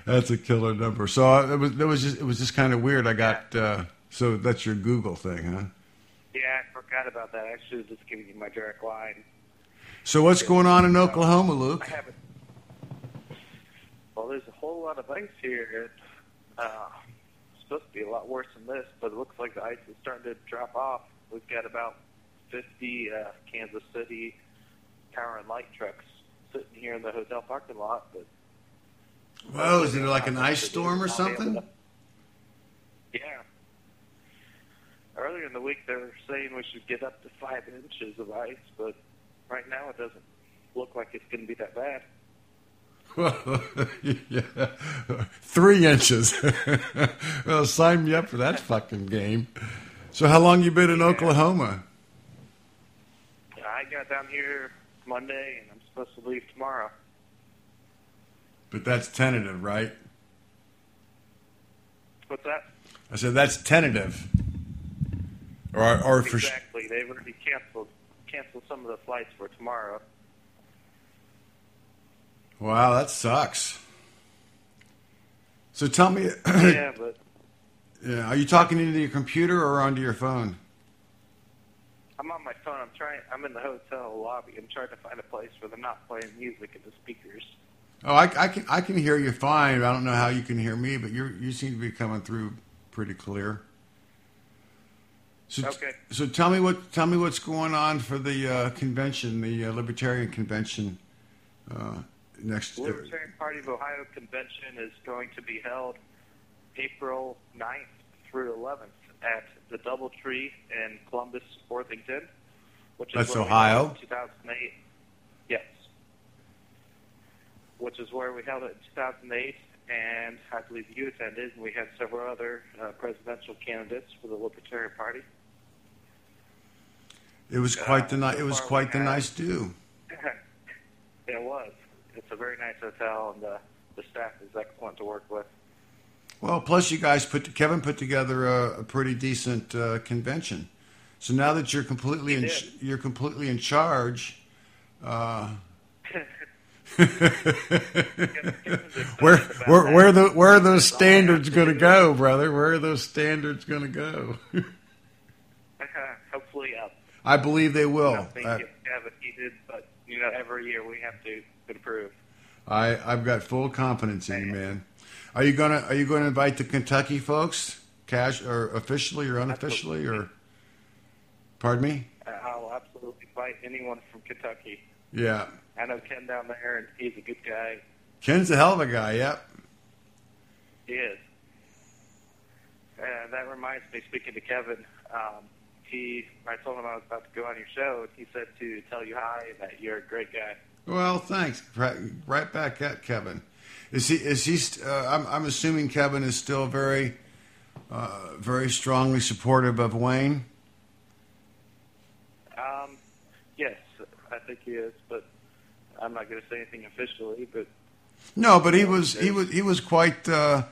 that's a killer number. So uh, it was it was just it was just kind of weird. I got uh, so that's your Google thing, huh? Yeah, I forgot about that. I should have just given you my direct line. So what's going on in Oklahoma, Luke? I. Well, there's a whole lot of ice here. Uh, it's supposed to be a lot worse than this, but it looks like the ice is starting to drop off. We've got about 50 uh, Kansas City power and light trucks sitting here in the hotel parking lot, but Whoa, is it like an ice storm or something? Yeah. Earlier in the week, they were saying we should get up to five inches of ice, but right now it doesn't look like it's going to be that bad. Well, yeah, three inches. well, sign me up for that fucking game. So, how long you been in Oklahoma? I got down here Monday, and I'm supposed to leave tomorrow. But that's tentative, right? What's that? I said that's tentative. Or, or exactly. They've already canceled canceled some of the flights for tomorrow. wow, that sucks. So tell me, yeah, but yeah, are you talking into your computer or onto your phone? I'm on my phone. I'm trying. I'm in the hotel lobby. I'm trying to find a place where they're not playing music in the speakers. Oh, I, I can I can hear you fine. I don't know how you can hear me, but you you seem to be coming through pretty clear. So, Okay. So tell me what tell me what's going on for the uh, convention, the uh, Libertarian convention uh, next. The Libertarian Party of Ohio convention is going to be held April 9th through 11th at the DoubleTree in Columbus, Worthington, which is That's Ohio? held it in 2008. Yes. Which is where we held it in 2008, and I believe you attended, and we had several other uh, presidential candidates for the Libertarian Party. It was quite the Uh, ni- so It was quite the have- nice do. it was. It's a very nice hotel, and the, the staff is excellent to work with. Well, plus you guys put Kevin put together a, a pretty decent uh, convention. So now that you're completely in, did. you're completely in charge. Uh, where where where the where are those standards going to go, brother? Where are those standards going to go? Hopefully up. I believe they will. think I, you have it heated, but you know, every year we have to improve. I I've got full confidence in you, man. Are you gonna Are you going to invite the Kentucky folks, cash or officially or unofficially, or? Pardon me. I'll absolutely fight anyone from Kentucky. Yeah, I know Ken down there, and he's a good guy. Ken's a hell of a guy. Yep. He is. And that reminds me, speaking to Kevin, um, he, I told him I was about to go on your show, and he said to tell you hi and that you're a great guy. Well, thanks. Right, right back at Kevin. Is he? Is he? st- Uh, I'm, I'm assuming Kevin is still very, uh, very strongly supportive of Wayne. Um, yes, I think he is, but I'm not going to say anything officially. But No, but he was he was he was quite. Uh,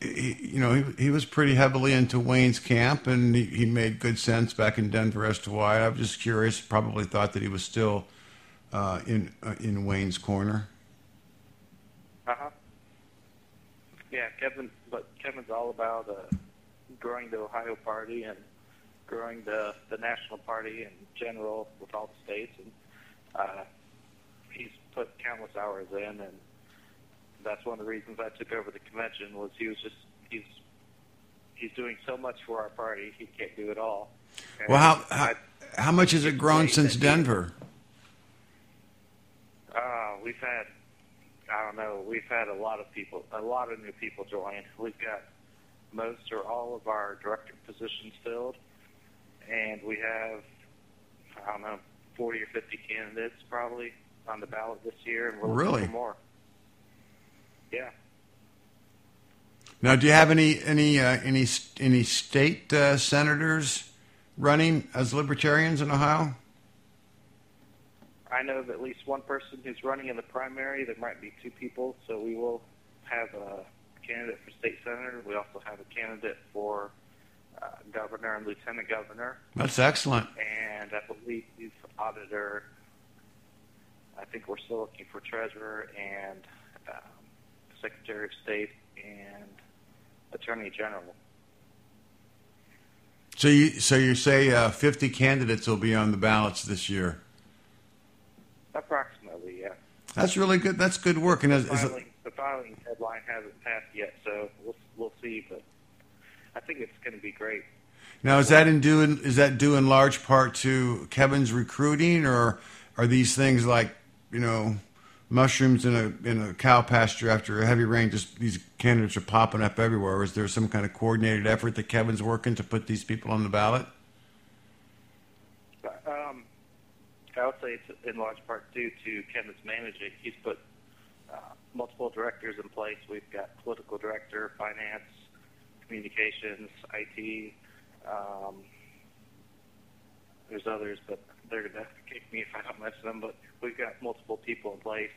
he, you know, he, he was pretty heavily into Wayne's camp, and he, he made good sense back in Denver as to why. I was just curious. Probably thought that he was still uh, in uh, in Wayne's corner. uh huh. Yeah, Kevin. But Kevin's all about uh, growing the Ohio Party and growing the the national party in general with all the states, and uh, he's put countless hours in, and that's one of the reasons I took over the convention was he was just he's he's doing so much for our party he can't do it all. And Well, how how, I- how much has it grown since Denver? Uh, we've had, I don't know, we've had a lot of people, a lot of new people join. We've got most or all of our director positions filled, and we have, I don't know, 40 or 50 candidates probably on the ballot this year, and we're looking Really? for more. Yeah. Now, do you have any any uh, any any state uh, senators running as libertarians in Ohio? I know of at least one person who's running in the primary. There might be two people, so we will have a candidate for state senator. We also have a candidate for uh, governor and lieutenant governor, That's excellent. and I believe auditor. I think we're still looking for treasurer and um, secretary of state and attorney general. So you so you say uh, fifty candidates will be on the ballots this year. Approximately, yeah. That's really good. That's good work. And is, the, filing, the filing deadline hasn't passed yet, so we'll we'll see. But I think it's going to be great. now is that in due in, is that due in large part to Kevin's recruiting, or are these things like you know mushrooms in a in a cow pasture after a heavy rain? Just these candidates are popping up everywhere. Or is there some kind of coordinated effort that Kevin's working to put these people on the ballot? Um, I would say it's in large part due to Kevin's managing. He's put uh, multiple directors in place. We've got political director, finance, communications, IT. Um, there's others, but they're going to kick me if I don't mention them. But we've got multiple people in place,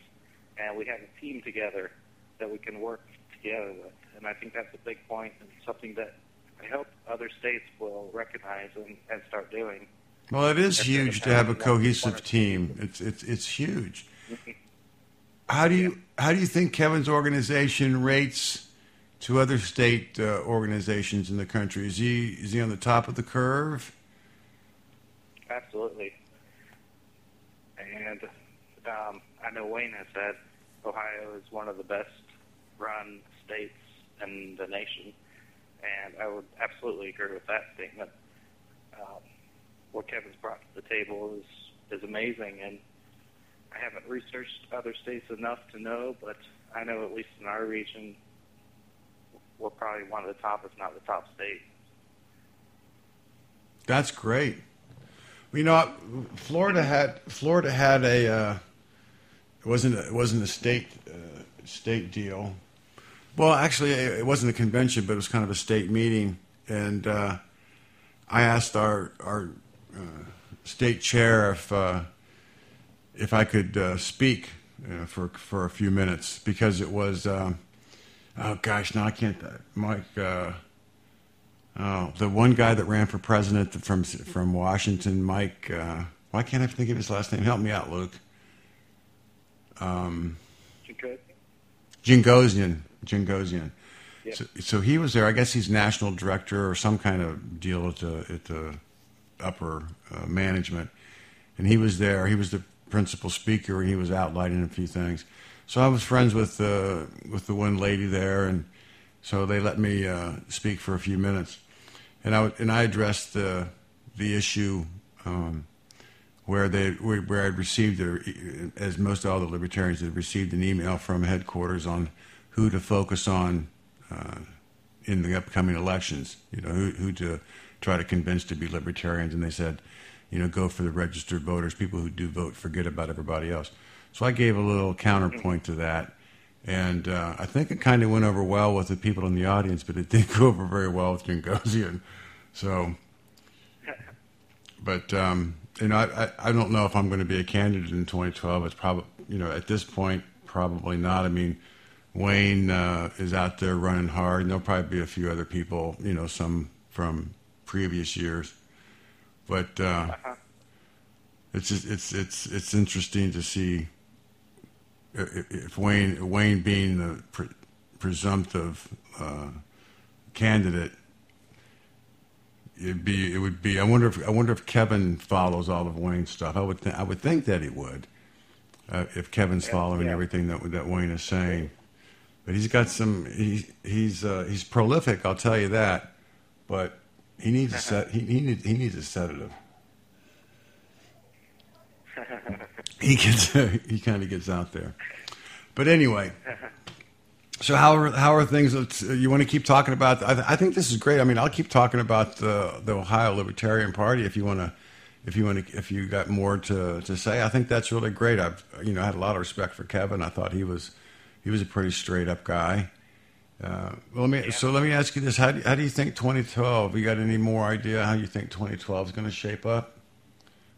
and we have a team together that we can work together with. And I think that's a big point and something that I hope other states will recognize and, and start doing. Well, it is huge to have a having one- one or cohesive team. It's it's it's huge. How do you how do you think Kevin's organization rates to other state uh, organizations in the country? Is he is he on the top of the curve? Absolutely. And um, I know Wayne has said Ohio is one of the best run states in the nation, and I would absolutely agree with that statement. Um, what Kevin's brought to the table is is amazing, and I haven't researched other states enough to know, but I know at least in our region, we're probably one of the top, if not the top state. That's great. You know, Florida had Florida had a uh, it wasn't a, it wasn't a state uh, state deal. Well, actually, it wasn't a convention, but it was kind of a state meeting, and uh, I asked our our state chair if uh, if I could uh, speak uh, for for a few minutes because it was um, oh gosh, now I can't Mike. Uh, Oh, the one guy that ran for president from from Washington, Mike. Uh, why can't I think of his last name? Help me out, Luke. Um? Jingozian. Jingozian. So, so he was there. I guess he's national director or some kind of deal at the at the upper uh, management, and he was there. He was the principal speaker, and he was outlining a few things. So I was friends with uh, with the one lady there, and so they let me uh, speak for a few minutes, and I and I addressed the the issue um, where they where, I'd received, a, as most all the libertarians had received an email from headquarters on who to focus on uh, in the upcoming elections. You know who who to try to convince to be libertarians, and they said, you know, go for the registered voters, people who do vote, forget about everybody else. So I gave a little counterpoint to that. And uh, I think it kind of went over well with the people in the audience, but it didn't go over very well with Jingozian. So, but um, you know, I, I, I don't know if I'm going to be a candidate in 2012. It's probably you know at this point probably not. I mean, Wayne uh, is out there running hard, and there'll probably be a few other people. You know, some from previous years, but uh, uh-huh. it's just, it's it's it's interesting to see if Wayne Wayne being the pre- presumptive uh, candidate it'd be it would be I wonder if I wonder if Kevin follows all of Wayne's stuff. I would th- I would think that he would. Uh, if Kevin's yeah, following yeah. everything that that Wayne is saying. But he's got some he he's uh, he's prolific, I'll tell you that. But he needs a set he, he needs he needs a sedative. he gets he kind of gets out there. But anyway, so how are how are things? You want to keep talking about? I, I, think this is great. I mean, I'll keep talking about the the Ohio Libertarian Party if you want to. If you want to, if you got more to, to say, I think that's really great. I've you know I had a lot of respect for Kevin. I thought he was he was a pretty straight up guy. Uh, well, let me yeah. so let me ask you this: how do, how do you think 2012? You got any more idea how you think 2012 is going to shape up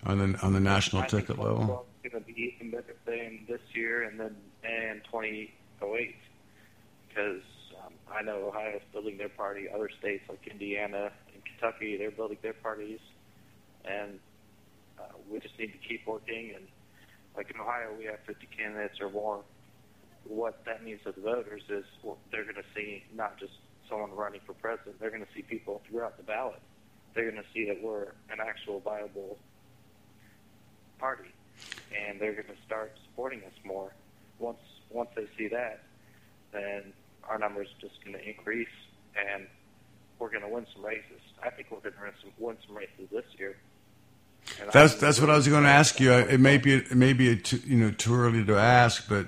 on the on the national I ticket level? It's going to be even better than this year, and then and 2008 because um, I know Ohio's building their party. Other states like Indiana and Kentucky, they're building their parties, and uh, we just need to keep working. And like in Ohio, we have 50 candidates or more. What that means to the voters is well, they're going to see not just someone running for president. They're going to see people throughout the ballot. They're going to see that we're an actual viable party, and they're going to start supporting us more. Once once they see that, then our numbers are just going to increase, and we're going to win some races. I think we're going to win some, win some races this year. And that's that's what I was going to ask you. It may be it may be too, you know too early to ask, but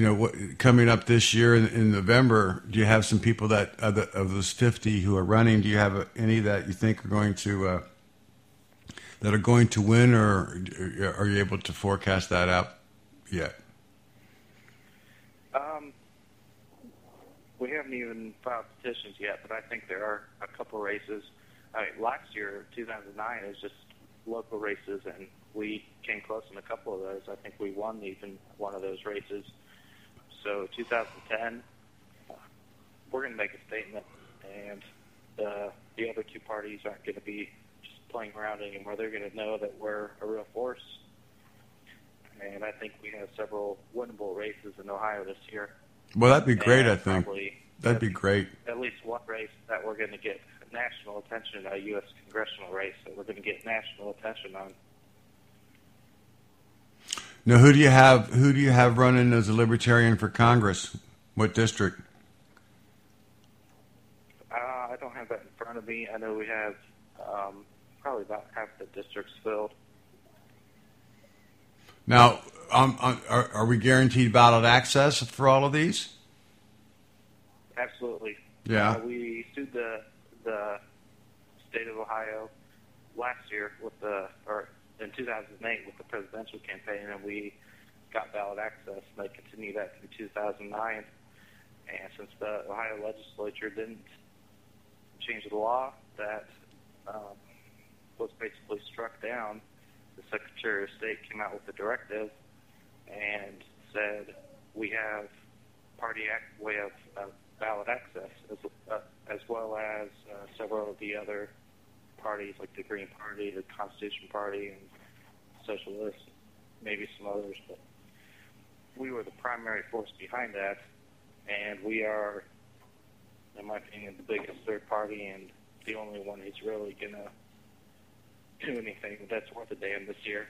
you know what coming up this year in, in November, do you have some people that of, the, of, those fifty who are running? Do you have uh, any that you think are going to uh, that are going to win, or uh, are you able to forecast that out yet? Um, we haven't even filed petitions yet, but I think there are a couple races. I mean, last year, 2009, is just local races, and we came close in a couple of those. I think we won even one of those races. So 2010, we're going to make a statement, and the the other two parties aren't going to be just playing around anymore. They're going to know that we're a real force. And I think we have several winnable races in Ohio this year. Well, that'd be great. I think that'd be great. At least one race that we're going to get national attention, a U.S. congressional race that we're going to get national attention on. Now, who do you have? Who do you have running as a libertarian for Congress? What district? Uh, I don't have that in front of me. I know we have um, probably about half the districts filled. Now, um, uh, are, are, we guaranteed ballot access for all of these? Absolutely. Yeah. Uh, we sued the the state of Ohio last year with the in 2008 with the presidential campaign, and we got ballot access. And they continued that through 2009. And since the Ohio legislature didn't change the law, that um, was basically struck down. The Secretary of State came out with a directive and said we have party act way of uh, ballot access as uh, as well as uh, several of the other parties like the Green Party, the Constitution Party, and Socialists, maybe some others, but we were the primary force behind that, and we are, in my opinion, the biggest third party and the only one who's really gonna do anything that's worth a damn this year.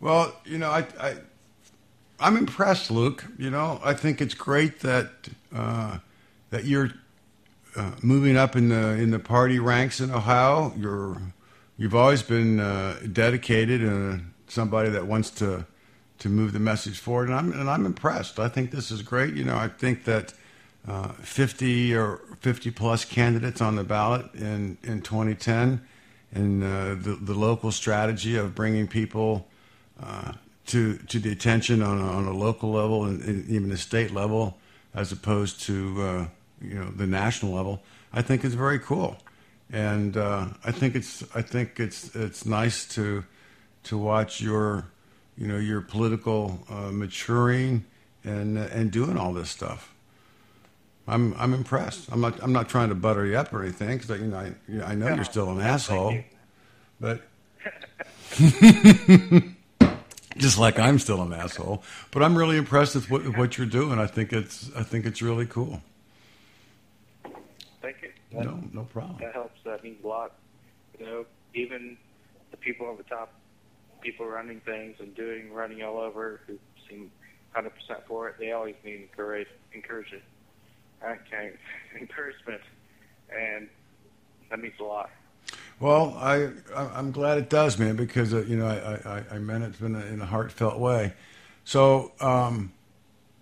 Well, you know, I, I I'm impressed, Luke. You know, I think it's great that uh, that you're uh, moving up in the in the party ranks in Ohio. You're you've always been uh, dedicated and somebody that wants to to move the message forward, and I'm and I'm impressed. I think this is great. You know, I think that uh, 50 or 50 plus candidates on the ballot in in 2010, and uh, the the local strategy of bringing people uh, to to the attention on a, on a local level and, and, even the state level, as opposed to uh, you know the national level, I think is very cool. and uh, I think it's I think it's it's nice to to watch your you know your political uh, maturing and and doing all this stuff. I'm I'm impressed. I'm not I'm not trying to butter you up or anything because you know I you know, I know No, you're still an no, asshole, but just like I'm still an asshole. But I'm really impressed with what, what you're doing. I think it's I think it's really cool. That, No no problem. that helps. That means a lot. You know, even the people on the top, people running things and doing running all over who seem 100% for it, they always need encourage, encouragement. Okay, encouragement, and that means a lot. Well, I I- I'm glad it does, man, because uh, you know I, I I meant it in a, in a heartfelt way. So um,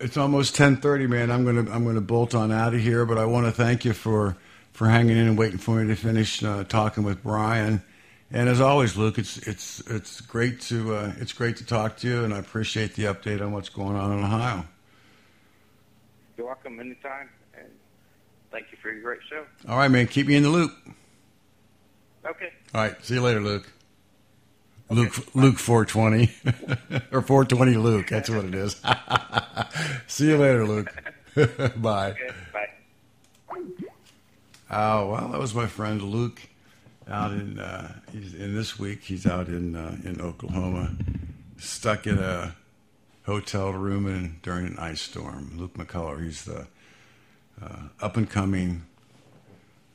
it's almost ten thirty, man. I'm gonna I'm gonna bolt on out of here, but I want to thank you for for hanging in and waiting for me to finish uh, talking with Brian. And as always, Luke, it's it's it's great to uh, it's great to talk to you, and I appreciate the update on what's going on in Ohio. You're welcome anytime, and thank you for your great show. All right, man, keep me in the loop. Okay. All right, see you later, Luke. Luke Luke four twenty or four twenty Luke. That's what it is. see you later, Luke. Bye. Okay. Oh well, that was my friend Luke out in uh, he's in this week. He's out in uh, in Oklahoma, stuck in a hotel room and during an ice storm. Luke McCullough. He's the uh, up and coming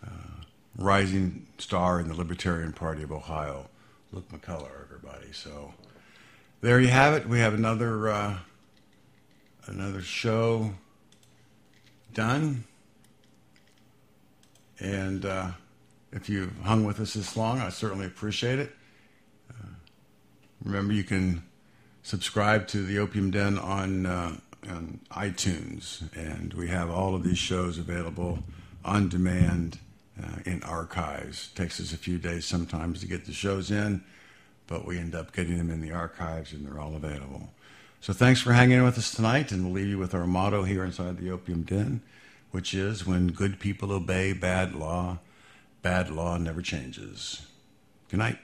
uh, rising star in the Libertarian Party of Ohio. Luke McCullough, everybody. So there you have it. We have another uh, another show done. And uh, if you've hung with us this long, I certainly appreciate it. Uh, remember, you can subscribe to the Opium Den on, uh, on iTunes, and we have all of these shows available on demand uh, in archives. It takes us a few days sometimes to get the shows in, but we end up getting them in the archives, and they're all available. So thanks for hanging with us tonight, and we'll leave you with our motto here inside the Opium Den which is when good people obey bad law, bad law never changes. Good night.